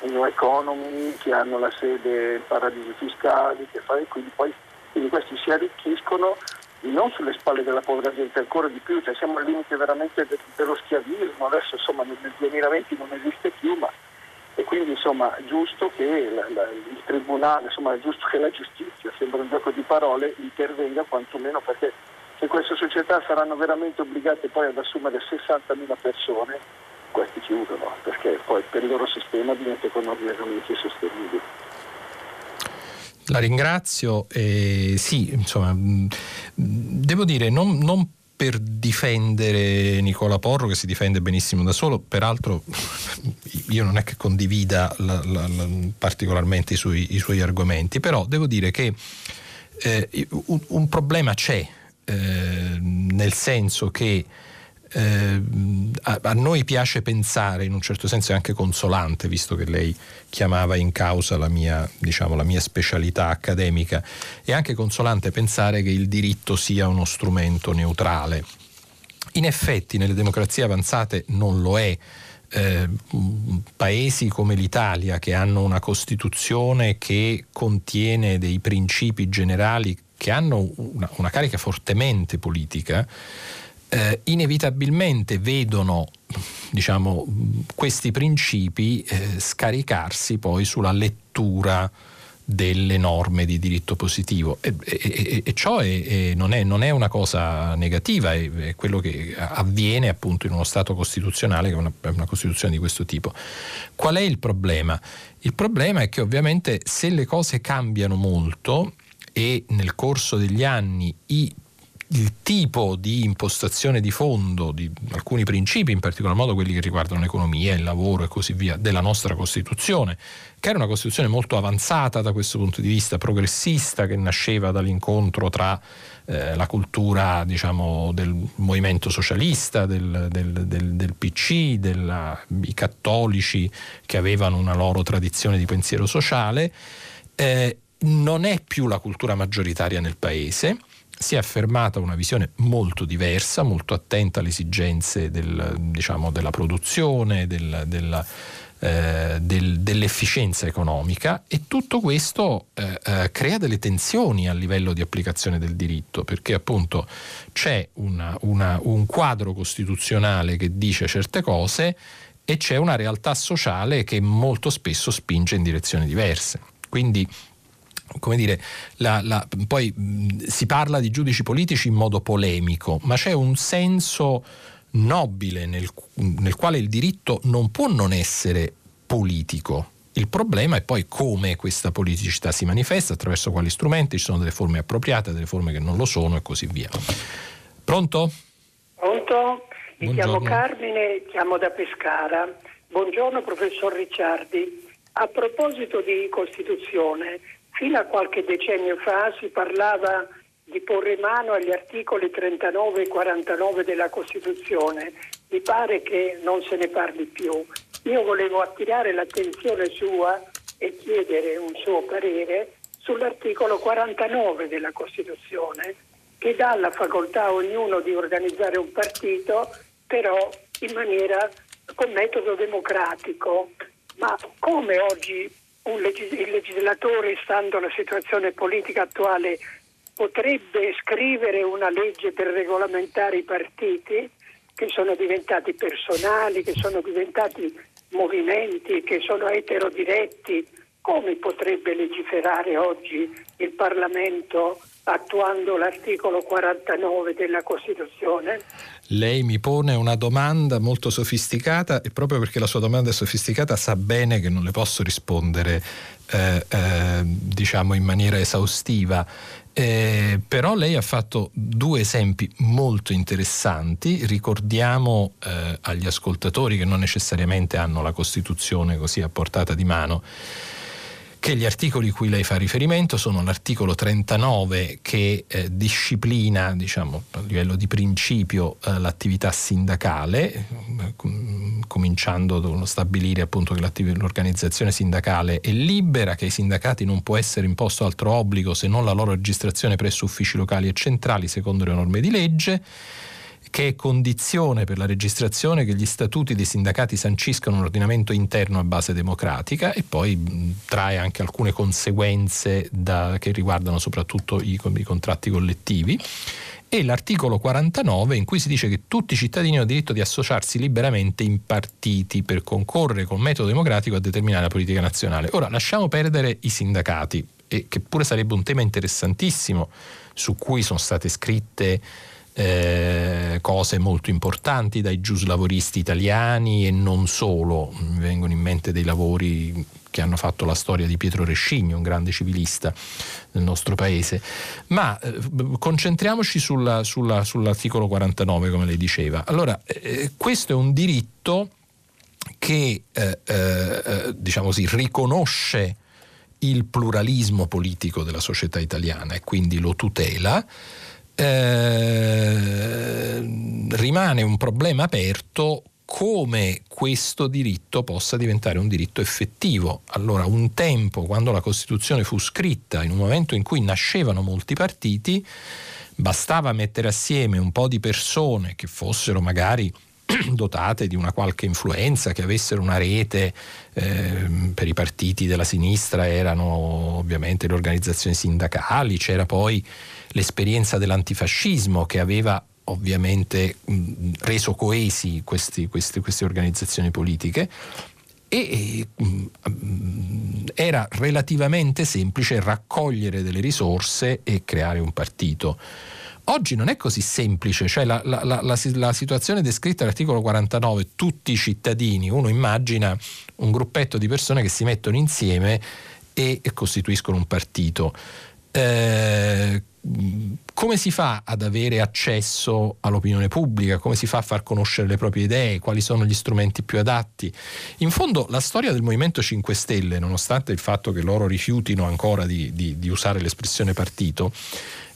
New Economy che hanno la sede in paradisi fiscali, che fa, e quindi poi quindi questi si arricchiscono non sulle spalle della povera gente, ancora di più, cioè siamo al limite veramente de- dello schiavismo, adesso insomma nel 2020 non esiste più, ma e quindi insomma giusto che la, la, il tribunale, insomma è giusto che la giustizia, sembra un gioco di parole, intervenga quantomeno perché se queste società saranno veramente obbligate poi ad assumere 60.000 persone, questi chiudono, perché poi per il loro sistema diventa economicamente sostenibile. La ringrazio. Eh, sì, insomma, mm, devo dire, non, non per difendere Nicola Porro che si difende benissimo da solo, peraltro io non è che condivida la, la, la, particolarmente i suoi, i suoi, argomenti, però devo dire che eh, un, un, problema c'è, eh, nel senso che eh, a, a, noi piace pensare, in un certo senso è anche consolante, visto che lei chiamava in causa la mia, diciamo, la mia specialità accademica, è anche consolante pensare che il diritto sia uno strumento neutrale. In effetti nelle democrazie avanzate non lo è. Eh, paesi come l'Italia che hanno una Costituzione che contiene dei principi generali che hanno una, una carica fortemente politica, eh, inevitabilmente vedono diciamo, questi principi eh, scaricarsi poi sulla lettura delle norme di diritto positivo e, e, e ciò è, è, non, è, non, è, una cosa negativa, è, quello che avviene appunto in uno Stato costituzionale che è una, una Costituzione di questo tipo. Qual è il problema? Il problema è che ovviamente se le cose cambiano molto e nel corso degli anni i il tipo di impostazione di fondo di alcuni principi, in particolar modo quelli che riguardano l'economia, il lavoro e così via, della nostra Costituzione, che era una Costituzione molto avanzata da questo punto di vista, progressista, che nasceva dall'incontro tra eh, la cultura diciamo, del movimento socialista, del, del, del, del PC, i cattolici che avevano una loro tradizione di pensiero sociale, eh, non è più la cultura maggioritaria nel paese si è affermata una visione molto diversa, molto attenta alle esigenze del, diciamo, della produzione, del, della, eh, del, dell'efficienza economica e tutto questo eh, eh, crea delle tensioni a livello di applicazione del diritto perché appunto c'è una, una, un quadro costituzionale che dice certe cose e c'è una realtà sociale che molto spesso spinge in direzioni diverse. Quindi come dire, la, la, poi mh, si parla di giudici politici in modo polemico, ma c'è un senso nobile nel, nel quale il diritto non può non essere politico. Il problema è poi come questa politicità si manifesta, attraverso quali strumenti, ci sono delle forme appropriate, delle forme che non lo sono e così via. Pronto? Pronto? Mi Buongiorno. chiamo Carmine, chiamo da Pescara. Buongiorno professor Ricciardi. A proposito di Costituzione, fino a qualche decennio fa si parlava di porre mano agli articoli 39 e 49 della Costituzione. Mi pare che non se ne parli più. Io volevo attirare l'attenzione sua e chiedere un suo parere sull'articolo 49 della Costituzione che dà la facoltà a ognuno di organizzare un partito, però in maniera con metodo democratico. Ma come oggi legis- il legislatore, stando alla situazione politica attuale, potrebbe scrivere una legge per regolamentare i partiti che sono diventati personali, che sono diventati movimenti, che sono eterodiretti, come potrebbe legiferare oggi il Parlamento attuando l'articolo 49 della Costituzione? Lei mi pone una domanda molto sofisticata e proprio perché la sua domanda è sofisticata sa bene che non le posso rispondere eh, eh, diciamo in maniera esaustiva. Eh, però lei ha fatto due esempi molto interessanti, ricordiamo eh, agli ascoltatori che non necessariamente hanno la Costituzione così a portata di mano che gli articoli cui lei fa riferimento sono l'articolo 39 che eh, disciplina diciamo, a livello di principio eh, l'attività sindacale, cominciando con stabilire appunto che l'organizzazione sindacale è libera, che ai sindacati non può essere imposto altro obbligo se non la loro registrazione presso uffici locali e centrali secondo le norme di legge che è condizione per la registrazione che gli statuti dei sindacati sanciscano un ordinamento interno a base democratica e poi mh, trae anche alcune conseguenze da, che riguardano soprattutto i, i contratti collettivi e l'articolo 49 in cui si dice che tutti i cittadini hanno diritto di associarsi liberamente in partiti per concorrere con metodo democratico a determinare la politica nazionale. Ora lasciamo perdere i sindacati, che pure sarebbe un tema interessantissimo su cui sono state scritte eh, cose molto importanti dai giuslavoristi italiani e non solo. Mi vengono in mente dei lavori che hanno fatto la storia di Pietro Rescigni, un grande civilista del nostro paese. Ma eh, concentriamoci sulla, sulla, sull'articolo 49, come lei diceva. Allora, eh, questo è un diritto che eh, eh, diciamo così, riconosce il pluralismo politico della società italiana e quindi lo tutela eh, rimane un problema aperto come questo diritto possa diventare un diritto effettivo. Allora, un tempo, quando la Costituzione fu scritta, in un momento in cui nascevano molti partiti, bastava mettere assieme un po' di persone che fossero magari dotate di una qualche influenza, che avessero una rete eh, per i partiti della sinistra, erano ovviamente le organizzazioni sindacali, c'era poi l'esperienza dell'antifascismo che aveva ovviamente mh, reso coesi questi, questi, queste organizzazioni politiche e mh, era relativamente semplice raccogliere delle risorse e creare un partito. Oggi non è così semplice, cioè la, la, la, la, situazione descritta all'articolo 49, tutti i cittadini, uno immagina un gruppetto di persone che si mettono insieme e costituiscono un partito. Eh, come si fa ad avere accesso all'opinione pubblica, come si fa a far conoscere le proprie idee, quali sono gli strumenti più adatti. In fondo la storia del Movimento 5 Stelle, nonostante il fatto che loro rifiutino ancora di, di, di usare l'espressione partito,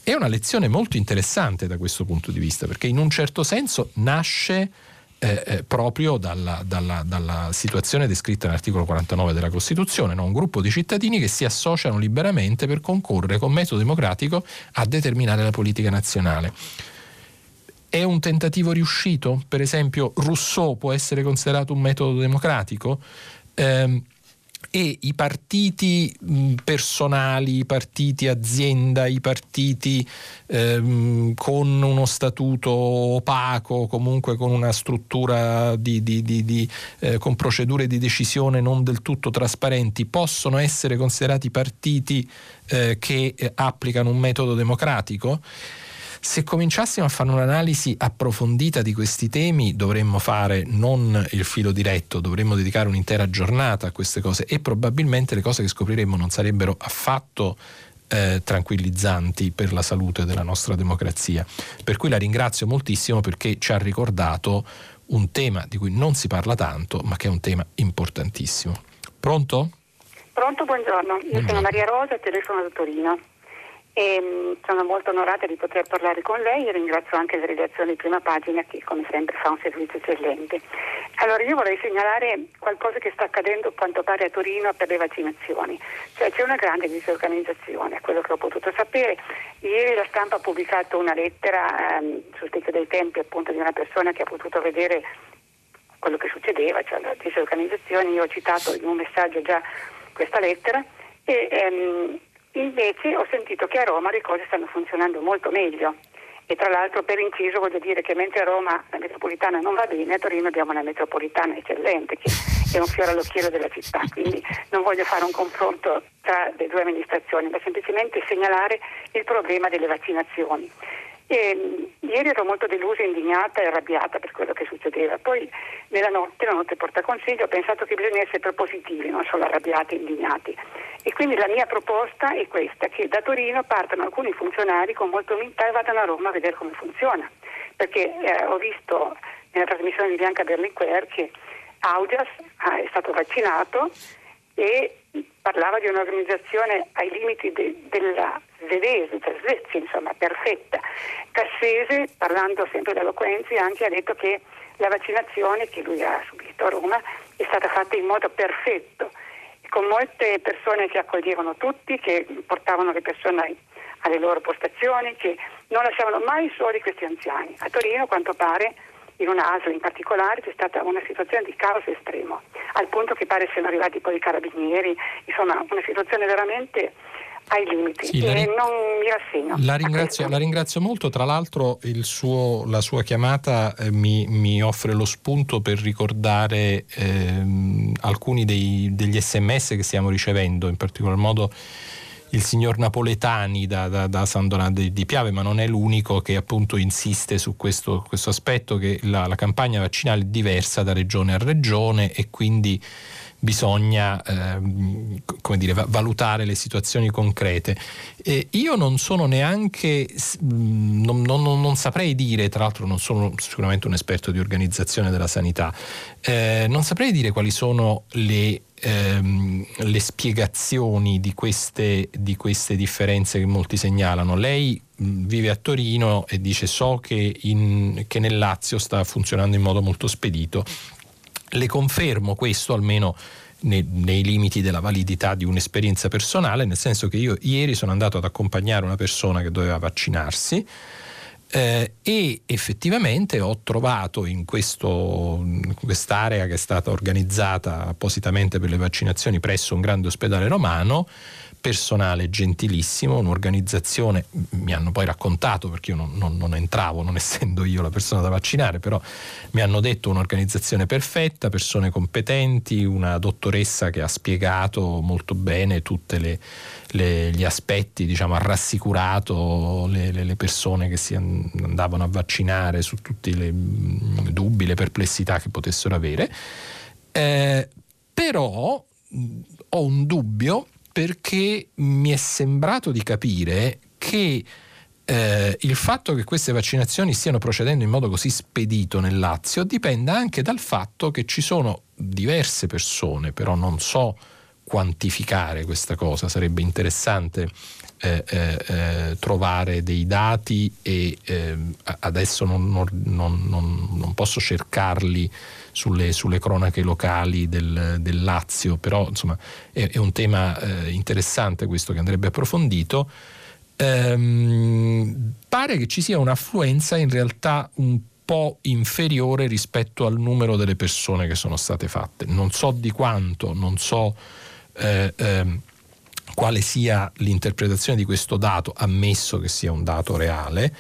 è una lezione molto interessante da questo punto di vista, perché in un certo senso nasce eh, eh, proprio dalla, dalla, dalla, situazione descritta nell'articolo 49 della Costituzione, no? un gruppo di cittadini che si associano liberamente per concorrere con metodo democratico a determinare la politica nazionale. È un tentativo riuscito? Per esempio, Rousseau può essere considerato un metodo democratico? Eh, e i partiti personali, i partiti azienda, i partiti ehm, con uno statuto opaco, comunque con una struttura di, di, di, eh, con procedure di decisione non del tutto trasparenti, possono essere considerati partiti eh, che eh, applicano un metodo democratico? Se cominciassimo a fare un'analisi approfondita di questi temi dovremmo fare non il filo diretto, dovremmo dedicare un'intera giornata a queste cose e probabilmente le cose che scopriremmo non sarebbero affatto eh, tranquillizzanti per la salute della nostra democrazia. Per cui la ringrazio moltissimo perché ci ha ricordato un tema di cui non si parla tanto, ma che è un tema importantissimo. Pronto? Pronto, buongiorno. Io buongiorno. sono Maria Rosa e telefono da Torino e mm, sono molto onorata di poter parlare con lei e ringrazio anche la redazione di prima pagina che come sempre fa un servizio eccellente. Allora io vorrei segnalare qualcosa che sta accadendo a quanto pare a Torino per le vaccinazioni, cioè c'è una grande disorganizzazione, a quello che ho potuto sapere. Ieri la stampa ha pubblicato una lettera ehm, sul specchio dei tempi appunto di una persona che ha potuto vedere quello che succedeva, cioè la disorganizzazione, io ho citato in un messaggio già questa lettera e ehm, Invece ho sentito che a Roma le cose stanno funzionando molto meglio. E tra l'altro per inciso voglio dire che mentre a Roma la metropolitana non va bene, a Torino abbiamo una metropolitana eccellente che è un fiore all'occhiello della città, quindi non voglio fare un confronto tra le due amministrazioni, ma semplicemente segnalare il problema delle vaccinazioni. E, mm, ieri ero molto delusa, indignata e arrabbiata per quello che succedeva. Poi nella notte, la notte porta consiglio, ho pensato che bisogna essere propositivi, non solo arrabbiati e indignati. E quindi la mia proposta è questa, che da Torino partano alcuni funzionari con molta umiltà e vadano a Roma a vedere come funziona. Perché eh, ho visto nella trasmissione di Bianca Berlinguer che Audias è stato vaccinato e parlava di un'organizzazione ai limiti de, della svedese, cioè Svezia, insomma, perfetta. Cassese, parlando sempre d'eloquenza, anche ha detto che la vaccinazione che lui ha subito a Roma è stata fatta in modo perfetto, con molte persone che accoglievano tutti, che portavano le persone alle loro postazioni, che non lasciavano mai soli questi anziani. A Torino, quanto pare, in una ASL in particolare c'è stata una situazione di caos estremo, al punto che pare siano arrivati poi i carabinieri, insomma una situazione veramente ai limiti sì, mi rassegno. La ringrazio, la ringrazio molto, tra l'altro suo, la sua chiamata eh, mi, mi, offre lo spunto per ricordare ehm, alcuni dei, degli sms che stiamo ricevendo, in particolar modo il signor Napoletani da, da, da San Donato di Piave, ma non è l'unico che appunto insiste su questo, questo aspetto che la, la, campagna vaccinale è diversa da regione a regione e quindi bisogna eh, come dire, valutare le situazioni concrete. Eh, io non sono neanche, non, non, non, saprei dire, tra l'altro non sono sicuramente un esperto di organizzazione della sanità, eh, non saprei dire quali sono le ehm, le spiegazioni di queste, di queste, differenze che molti segnalano. Lei mh, vive a Torino e dice so che, in, che nel Lazio sta funzionando in modo molto spedito. Le confermo questo almeno nei, nei, limiti della validità di un'esperienza personale, nel senso che io ieri sono andato ad accompagnare una persona che doveva vaccinarsi eh, e effettivamente ho trovato in, questo, in quest'area che è stata organizzata appositamente per le vaccinazioni presso un grande ospedale romano personale gentilissimo, un'organizzazione, mi hanno poi raccontato perché io non, non, non, entravo, non essendo io la persona da vaccinare, però mi hanno detto un'organizzazione perfetta, persone competenti, una dottoressa che ha spiegato molto bene tutti gli aspetti, diciamo, ha rassicurato le, le, le, persone che si andavano a vaccinare su tutti i dubbi, le perplessità che potessero avere. Eh, però perché mi è sembrato di capire che eh, il fatto che queste vaccinazioni stiano procedendo in modo così spedito nel Lazio dipende anche dal fatto che ci sono diverse persone, però non so quantificare questa cosa, sarebbe interessante eh, eh, eh trovare dei dati e ehm, adesso non, non, non, non, posso cercarli sulle, sulle cronache locali del, del, Lazio, però insomma è, è un tema eh, interessante questo che andrebbe approfondito. Ehm, pare che ci sia un'affluenza in realtà un po' inferiore rispetto al numero delle persone che sono state fatte. Non so di quanto, non so eh, eh, quale sia l'interpretazione di questo dato, ammesso che sia un dato reale.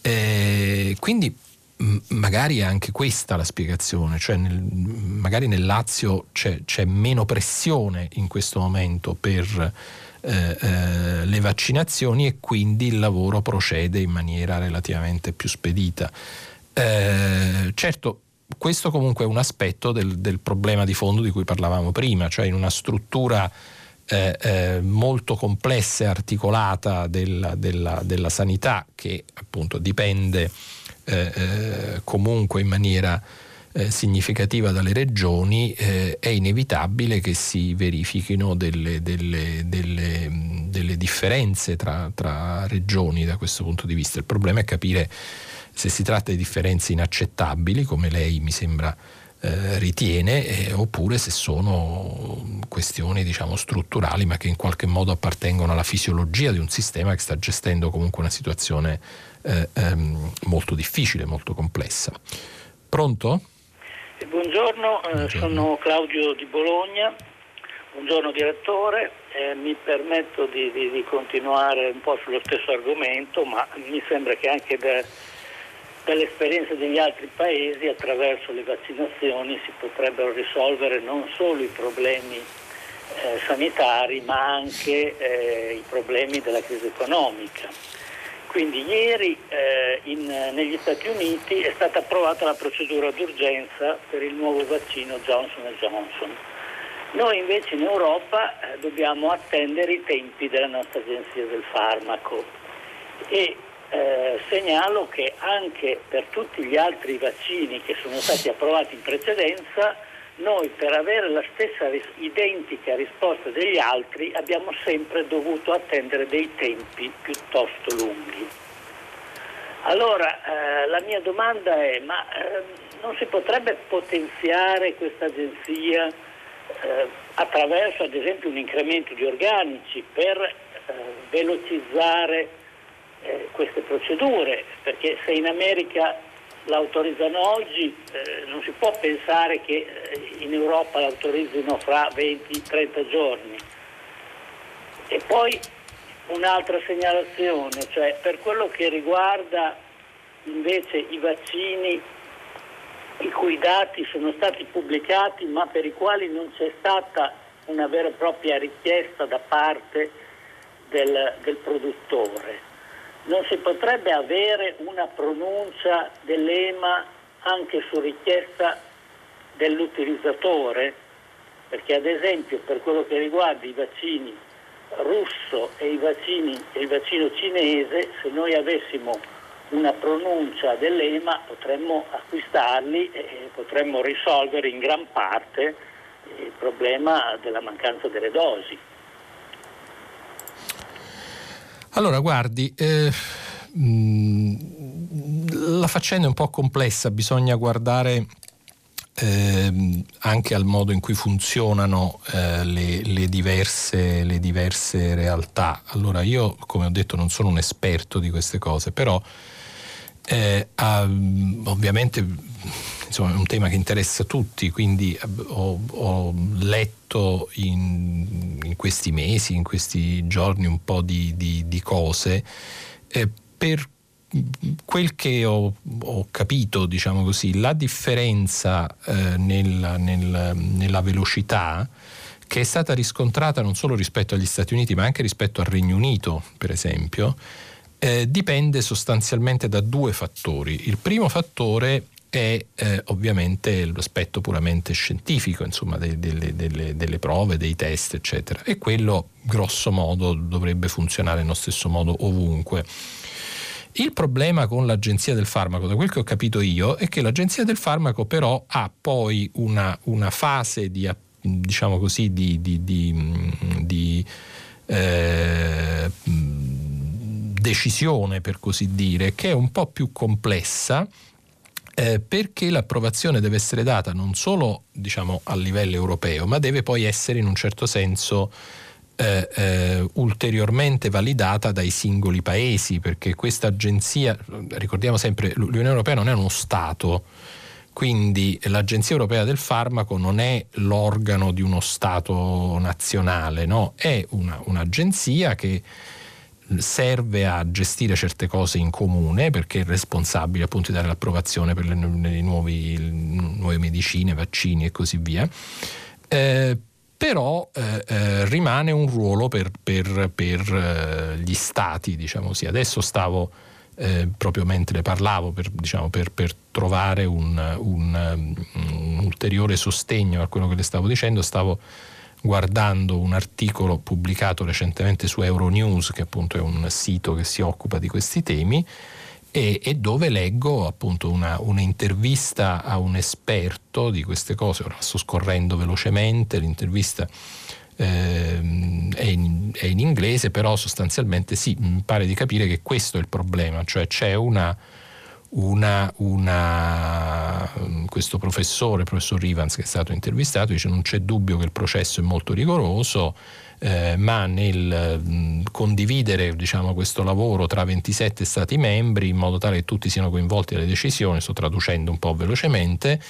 Eh, quindi magari è anche questa la spiegazione, cioè nel, magari nel Lazio c'è, c'è, meno pressione in questo momento per eh, eh, le vaccinazioni e quindi il lavoro procede in maniera relativamente più spedita. Eh, certo, questo comunque è un aspetto del, del, problema di fondo di cui parlavamo prima, cioè in una struttura eh, eh, molto complessa e articolata della, della, della, sanità che appunto dipende eh, eh comunque in maniera eh, significativa dalle regioni, eh, è inevitabile che si verifichino delle, delle, delle, delle differenze tra, tra regioni da questo punto di vista. Il problema è capire se si tratta di differenze inaccettabili, come lei mi sembra eh, ritiene, eh, oppure se sono questioni diciamo, strutturali, ma che in qualche modo appartengono alla fisiologia di un sistema che sta gestendo comunque una situazione eh, ehm, molto difficile, molto complessa. Pronto? Buongiorno, eh, Buongiorno. sono Claudio di Bologna. Buongiorno direttore, eh, mi permetto di, di, di, continuare un po' sullo stesso argomento, ma mi sembra che anche da, dalle esperienze degli altri paesi attraverso le vaccinazioni si potrebbero risolvere non solo i problemi eh, sanitari ma anche eh, i problemi della crisi economica. Quindi ieri eh, in, negli Stati Uniti è stata approvata la procedura d'urgenza per il nuovo vaccino Johnson Johnson. Noi invece in Europa eh, dobbiamo attendere i tempi della nostra agenzia del farmaco e eh, segnalo che anche per tutti gli altri vaccini che sono stati approvati in precedenza, noi per avere la stessa identica risposta degli altri abbiamo sempre dovuto attendere dei tempi piuttosto lunghi. Allora eh, la mia domanda è, ma eh, non si potrebbe potenziare questa agenzia eh, attraverso ad esempio un incremento di organici per eh, velocizzare eh, queste procedure, perché se in America l'autorizzano oggi eh, non si può pensare che eh, in Europa l'autorizzino fra 20-30 giorni. E poi un'altra segnalazione, cioè per quello che riguarda invece i vaccini i cui dati sono stati pubblicati ma per i quali non c'è stata una vera e propria richiesta da parte del, del produttore non si potrebbe avere una pronuncia dell'EMA anche su richiesta dell'utilizzatore? Perché ad esempio per quello che riguarda i vaccini russo e, i vaccini, e il vaccino cinese, se noi avessimo una pronuncia dell'EMA potremmo acquistarli e potremmo risolvere in gran parte il problema della mancanza delle dosi. Allora, guardi, eh, mh, la faccenda è un po' complessa, bisogna guardare eh, anche al modo in cui funzionano eh, le, le, diverse, le, diverse, realtà. Allora, io, come ho detto, non sono un esperto di queste cose, però eh, ovviamente insomma, è un tema che interessa tutti, quindi eh, ho, ho letto in, in, questi mesi, in questi giorni un po' di, di, di cose. Eh, per quel che ho, ho, capito, diciamo così, la differenza eh, nella, nel, nella velocità che è stata riscontrata non solo rispetto agli Stati Uniti ma anche rispetto al Regno Unito, per esempio, eh, dipende sostanzialmente da due fattori. Il primo fattore è eh, ovviamente l'aspetto puramente scientifico, insomma, de, de, de, delle prove, dei test, eccetera. E quello, grosso modo, dovrebbe funzionare nello stesso modo ovunque. Il problema con l'agenzia del farmaco, da quel che ho capito io, è che l'agenzia del farmaco però ha poi una, una fase di, diciamo così, di, di, di eh, decisione, per così dire, che è un po' più complessa eh, perché l'approvazione deve essere data non solo diciamo, a livello europeo, ma deve poi essere in un certo senso eh, eh, ulteriormente validata dai singoli paesi, perché questa agenzia, ricordiamo sempre, l'Unione Europea non è uno Stato, quindi l'Agenzia Europea del Farmaco non è l'organo di uno Stato nazionale, no? è una, un'agenzia che serve a gestire certe cose in comune perché è responsabile appunto di dare l'approvazione per le, le nuovi, nuove medicine, vaccini e così via. Eh, però eh, eh, rimane un ruolo per, per, per eh, gli stati, diciamo così. Adesso stavo eh, proprio mentre parlavo per, diciamo, per, per trovare un, un, un, ulteriore sostegno a quello che le stavo dicendo, stavo guardando un articolo pubblicato recentemente su Euronews, che appunto è un sito che si occupa di questi temi, e, e dove leggo appunto una, un'intervista a un esperto di queste cose, ora sto scorrendo velocemente, l'intervista eh, è, in, è, in, inglese, però sostanzialmente sì, mi pare di capire che questo è il problema, cioè c'è una, una, una, questo professore, professor Rivans che è stato intervistato, dice non c'è dubbio che il processo è molto rigoroso, eh, ma nel mh, condividere diciamo, questo lavoro tra 27 Stati membri in modo tale che tutti siano coinvolti nelle decisioni, sto traducendo un po' velocemente,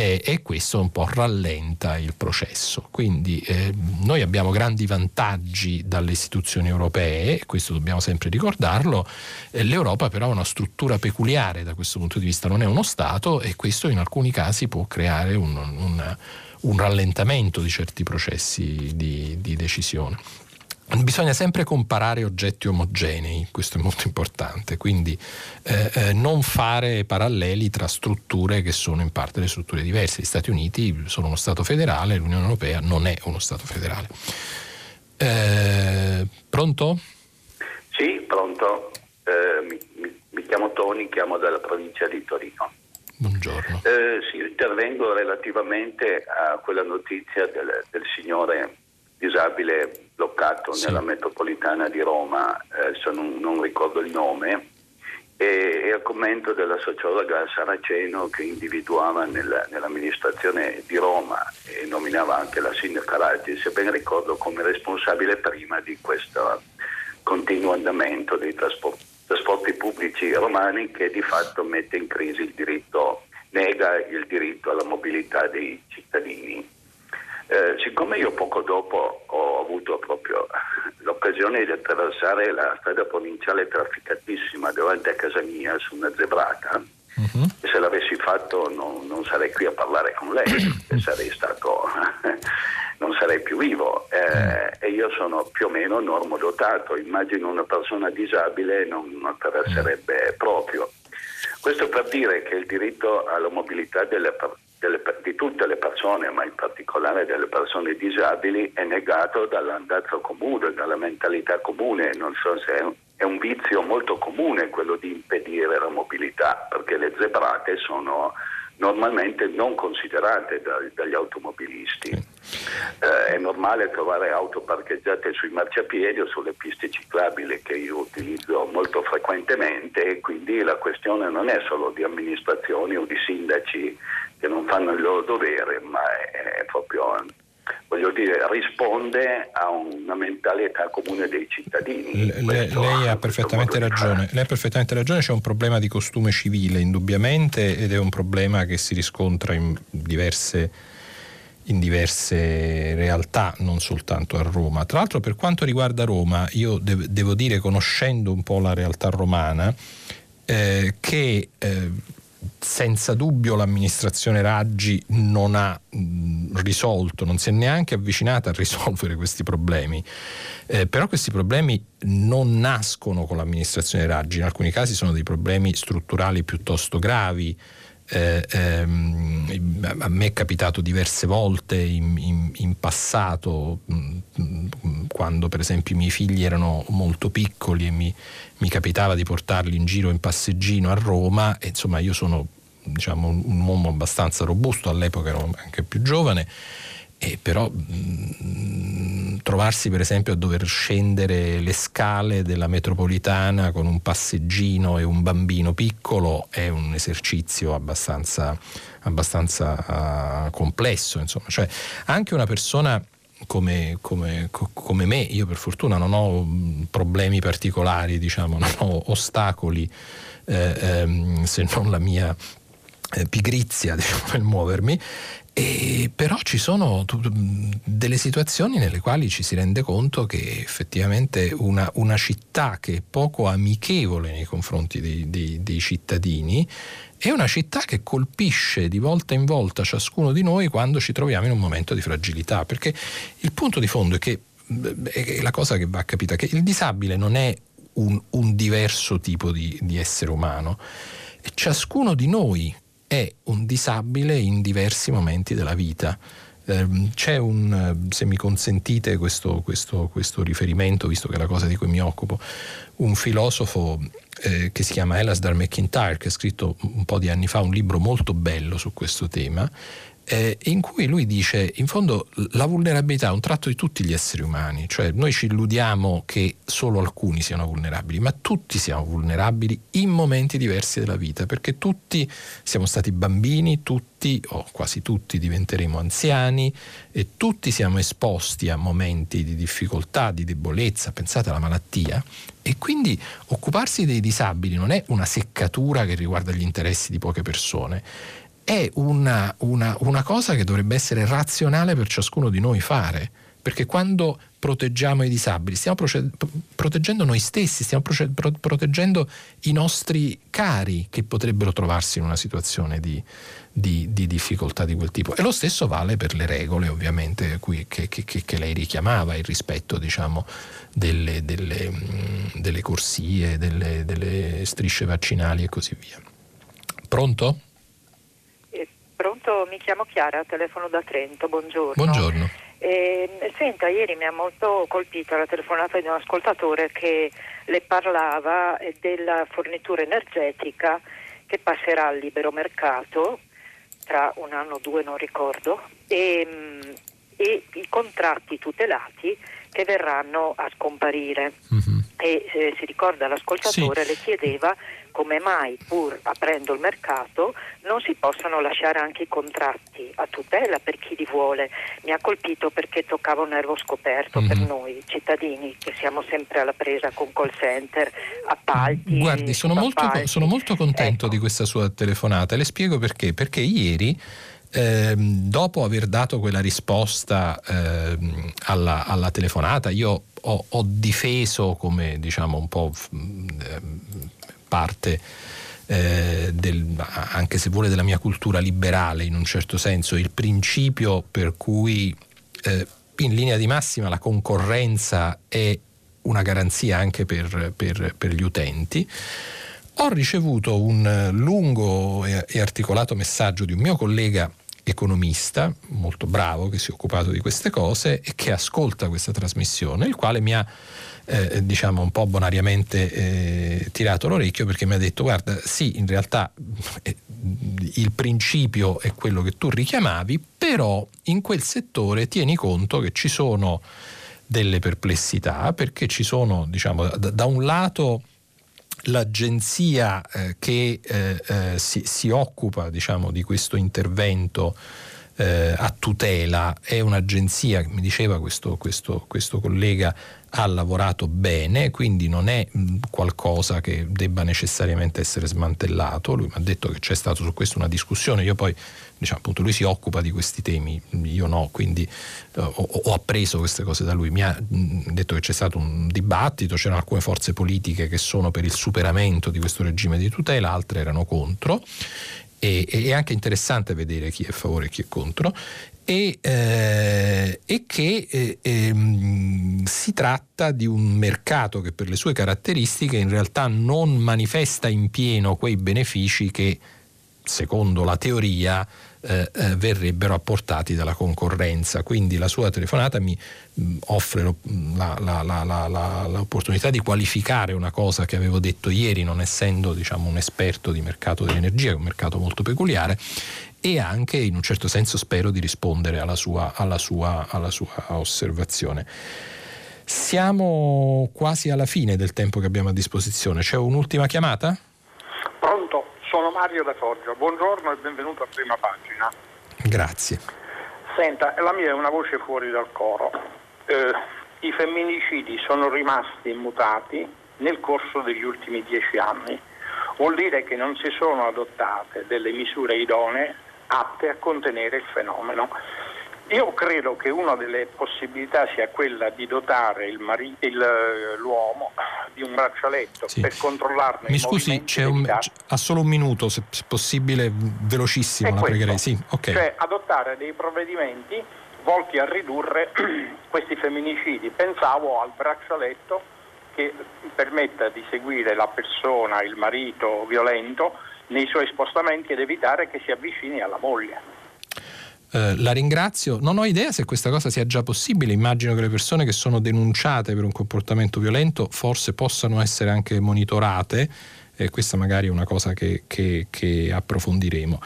eh, e questo un po' rallenta il processo. Quindi eh, noi abbiamo grandi vantaggi dalle istituzioni europee, questo dobbiamo sempre ricordarlo, l'Europa però ha una struttura peculiare da questo punto di vista, non è uno Stato e questo in alcuni casi può creare un, un, un rallentamento di certi processi di, di decisione. Bisogna sempre comparare oggetti omogenei, questo è molto importante, quindi eh, eh, non fare paralleli tra strutture che sono in parte le strutture diverse. Gli Stati Uniti sono uno Stato federale, l'Unione Europea non è uno Stato federale. Eh, pronto? Sì, pronto. Eh, mi, mi, chiamo Toni, chiamo dalla provincia di Torino. Buongiorno. Eh, sì, intervengo relativamente a quella notizia del, del signore disabile bloccato sì. nella metropolitana di Roma, eh, non, non, ricordo il nome, e, e, al commento della sociologa Saraceno che individuava nel, nell'amministrazione di Roma e nominava anche la sindaca Raggi, se ben ricordo, come responsabile prima di questo continuo andamento dei trasporti, trasporti pubblici romani che di fatto mette in crisi il diritto, nega il diritto alla mobilità dei cittadini. Eh, siccome io poco dopo ho avuto proprio l'occasione di attraversare la strada provinciale trafficatissima davanti a casa mia su una zebrata, uh-huh. e se l'avessi fatto non, non, sarei qui a parlare con lei, sarei stato, non sarei più vivo. Eh, e io sono più o meno normodotato, immagino una persona disabile non attraverserebbe proprio. Questo per dire che il diritto alla mobilità delle persone delle, di tutte le persone, ma in particolare delle persone disabili, è negato dall'andazzo comune, dalla mentalità comune. Non so se è un, è un vizio molto comune quello di impedire la mobilità, perché le zebrate sono normalmente non considerate da, dagli automobilisti. Eh, è normale trovare auto parcheggiate sui marciapiedi o sulle piste ciclabili che io utilizzo molto frequentemente e quindi la questione non è solo di amministrazioni o di sindaci che non fanno il loro dovere, ma è, è proprio voglio dire, risponde a una mentalità comune dei cittadini. Le, lei, ha perfettamente ragione. lei ha perfettamente ragione, c'è un problema di costume civile indubbiamente ed è un problema che si riscontra in diverse, in diverse realtà, non soltanto a Roma. Tra l'altro per quanto riguarda Roma, io dev- devo dire, conoscendo un po' la realtà romana, eh, che eh, senza dubbio l'amministrazione Raggi non ha mh, risolto, non si è neanche avvicinata a risolvere questi problemi. Eh, però questi problemi non nascono con l'amministrazione Raggi, in alcuni casi sono dei problemi strutturali piuttosto gravi. Eh, ehm, a me è capitato diverse volte in, in, in passato, mh, quando per esempio i miei figli erano molto piccoli e mi, mi capitava di portarli in giro in passeggino a Roma e insomma io sono diciamo, un uomo abbastanza robusto, all'epoca ero anche più giovane, e però mh, trovarsi per esempio a dover scendere le scale della metropolitana con un passeggino e un bambino piccolo è un esercizio abbastanza, abbastanza uh, complesso, insomma. Cioè, anche una persona come, come, come, me, io per fortuna non ho mm, problemi particolari, diciamo, non ho ostacoli eh, ehm, se non la mia eh, pigrizia diciamo, nel muovermi e però ci sono delle situazioni nelle quali ci si rende conto che effettivamente una, una città che è poco amichevole nei confronti dei, dei, dei, cittadini è una città che colpisce di volta in volta ciascuno di noi quando ci troviamo in un momento di fragilità. Perché il punto di fondo è che è la cosa che va capita, che il disabile non è un, un diverso tipo di, di essere umano. Ciascuno di noi è un disabile in diversi momenti della vita. Ehm, c'è un, se mi consentite questo, questo, questo, riferimento, visto che è la cosa di cui mi occupo, un filosofo eh, che si chiama Elasdar McIntyre, che ha scritto un po' di anni fa un libro molto bello su questo tema, eh, in cui lui dice, in fondo, la vulnerabilità è un tratto di tutti gli esseri umani, cioè noi ci illudiamo che solo alcuni siano vulnerabili, ma tutti siamo vulnerabili in momenti diversi della vita, perché tutti siamo stati bambini, tutti o quasi tutti diventeremo anziani e tutti siamo esposti a momenti di difficoltà, di debolezza, pensate alla malattia, e quindi occuparsi dei disabili non è una seccatura che riguarda gli interessi di poche persone, è una, una, una cosa che dovrebbe essere razionale per ciascuno di noi fare perché quando proteggiamo i disabili stiamo proce- proteggendo noi stessi, stiamo proce- pro- proteggendo i nostri cari che potrebbero trovarsi in una situazione di, di, di, difficoltà di quel tipo. E lo stesso vale per le regole, ovviamente, qui, che, che, che, lei richiamava, il rispetto diciamo, delle, delle, delle, corsie, delle, delle strisce vaccinali e così via. Pronto? Pronto, mi chiamo Chiara, telefono da Trento, buongiorno. Buongiorno. Eh, senta, ieri mi ha molto colpito la telefonata di un ascoltatore che le parlava della fornitura energetica che passerà al libero mercato tra un anno o due, non ricordo, e, mm, e i contratti tutelati che verranno a scomparire. Mm-hmm. E eh, si ricorda l'ascoltatore, sì. le chiedeva come mai pur aprendo il mercato non si possano lasciare anche i contratti a tutela per chi li vuole. Mi ha colpito perché toccava un nervo scoperto mm-hmm. per mhm. noi cittadini che siamo sempre alla presa con call center, appalti. Guardi, sono, molto, sono molto, contento ecco. di questa sua telefonata e le spiego perché. Perché ieri eh, dopo aver dato quella risposta eh, alla, alla, telefonata, io ho, ho, difeso come diciamo un po' eh, parte eh, del, anche se vuole della mia cultura liberale in un certo senso, il principio per cui eh, in linea di massima la concorrenza è una garanzia anche per, per, per gli utenti. Ho ricevuto un lungo e articolato messaggio di un mio collega economista molto bravo che si è occupato di queste cose e che ascolta questa trasmissione, il quale mi ha eh, diciamo un po' bonariamente eh, tirato l'orecchio perché mi ha detto guarda sì in realtà eh, il principio è quello che tu richiamavi però in quel settore tieni conto che ci sono delle perplessità perché ci sono diciamo da, da un lato l'agenzia eh, che eh, eh, si, si, occupa diciamo, di questo intervento eh, a tutela è un'agenzia, mi diceva questo, questo, questo collega, ha lavorato bene, quindi non è qualcosa che debba necessariamente essere smantellato. Lui mi ha detto che c'è stata su questo una discussione, io poi diciamo appunto lui si occupa di questi temi, io no, quindi uh, ho, ho, appreso queste cose da lui. Mi ha detto che c'è stato un dibattito, c'erano alcune forze politiche che sono per il superamento di questo regime di tutela, altre erano contro. E, e è anche interessante vedere chi è a favore e chi è contro e, eh, e che eh, ehm, si tratta di un mercato che per le sue caratteristiche in realtà non manifesta in pieno quei benefici che secondo la teoria eh, eh, verrebbero apportati dalla concorrenza. Quindi la sua telefonata mi mh, mm, offre lo, mm, la, la, la, l'opportunità di qualificare una cosa che avevo detto ieri, non essendo diciamo, un esperto di mercato dell'energia, è un mercato molto peculiare, e anche in un certo senso spero di rispondere alla sua, alla sua, alla sua osservazione. Siamo quasi alla fine del tempo che abbiamo a disposizione. C'è un'ultima chiamata? Mario da Foggia. Buongiorno e benvenuto a prima pagina. Grazie. Senta, la mia è una voce fuori dal coro. Eh, I femminicidi sono rimasti immutati nel corso degli ultimi dieci anni. Vuol dire che non si sono adottate delle misure idonee atte a contenere il fenomeno. Io credo che una delle possibilità sia quella di dotare il mari- il, eh, l'uomo di un braccialetto sì. per controllarne Mi scusi, c'è un, ha solo un minuto, se possibile, velocissimo, È la questo. pregherei. Sì, okay. Cioè adottare dei provvedimenti volti a ridurre questi femminicidi. Pensavo al braccialetto che permetta di seguire la persona, il marito violento, nei suoi spostamenti ed evitare che si avvicini alla moglie. Eh, la ringrazio. Non ho idea se questa cosa sia già possibile. Immagino che le persone che sono denunciate per un comportamento violento forse possano essere anche monitorate. E questa magari è una cosa che, che, che approfondiremo.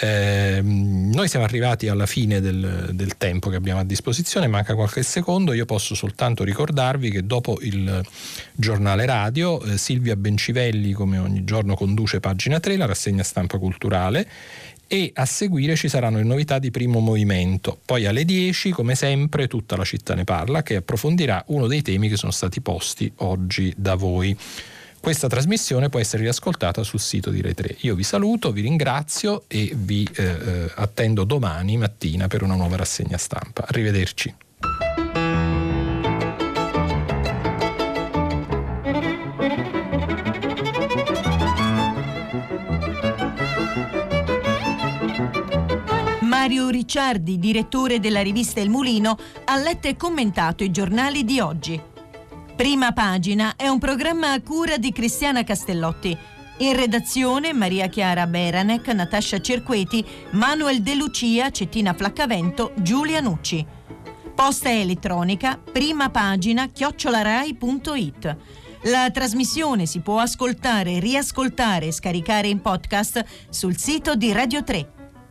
Eh, noi siamo arrivati alla fine del, del, tempo che abbiamo a disposizione, manca qualche secondo, io posso soltanto ricordarvi che dopo il giornale radio eh, Silvia Bencivelli come ogni giorno conduce pagina 3, la rassegna stampa culturale e a seguire ci saranno le novità di primo movimento. Poi alle 10, come sempre, tutta la città ne parla, che approfondirà uno dei temi che sono stati posti oggi da voi. Questa trasmissione può essere riascoltata sul sito di Rai Io vi saluto, vi ringrazio e vi eh, eh attendo domani mattina per una nuova rassegna stampa. Arrivederci. Mario Ricciardi, direttore della rivista Il Mulino, ha letto e commentato i giornali di oggi. Prima pagina è un programma a cura di Cristiana Castellotti. In redazione Maria Chiara Beranec, Natascia Cerqueti, Manuel De Lucia, Cettina Flaccavento, Giulia Nucci. Posta elettronica, prima pagina, chiocciolarai.it. La trasmissione si può ascoltare, riascoltare e scaricare in podcast sul sito di Radio 3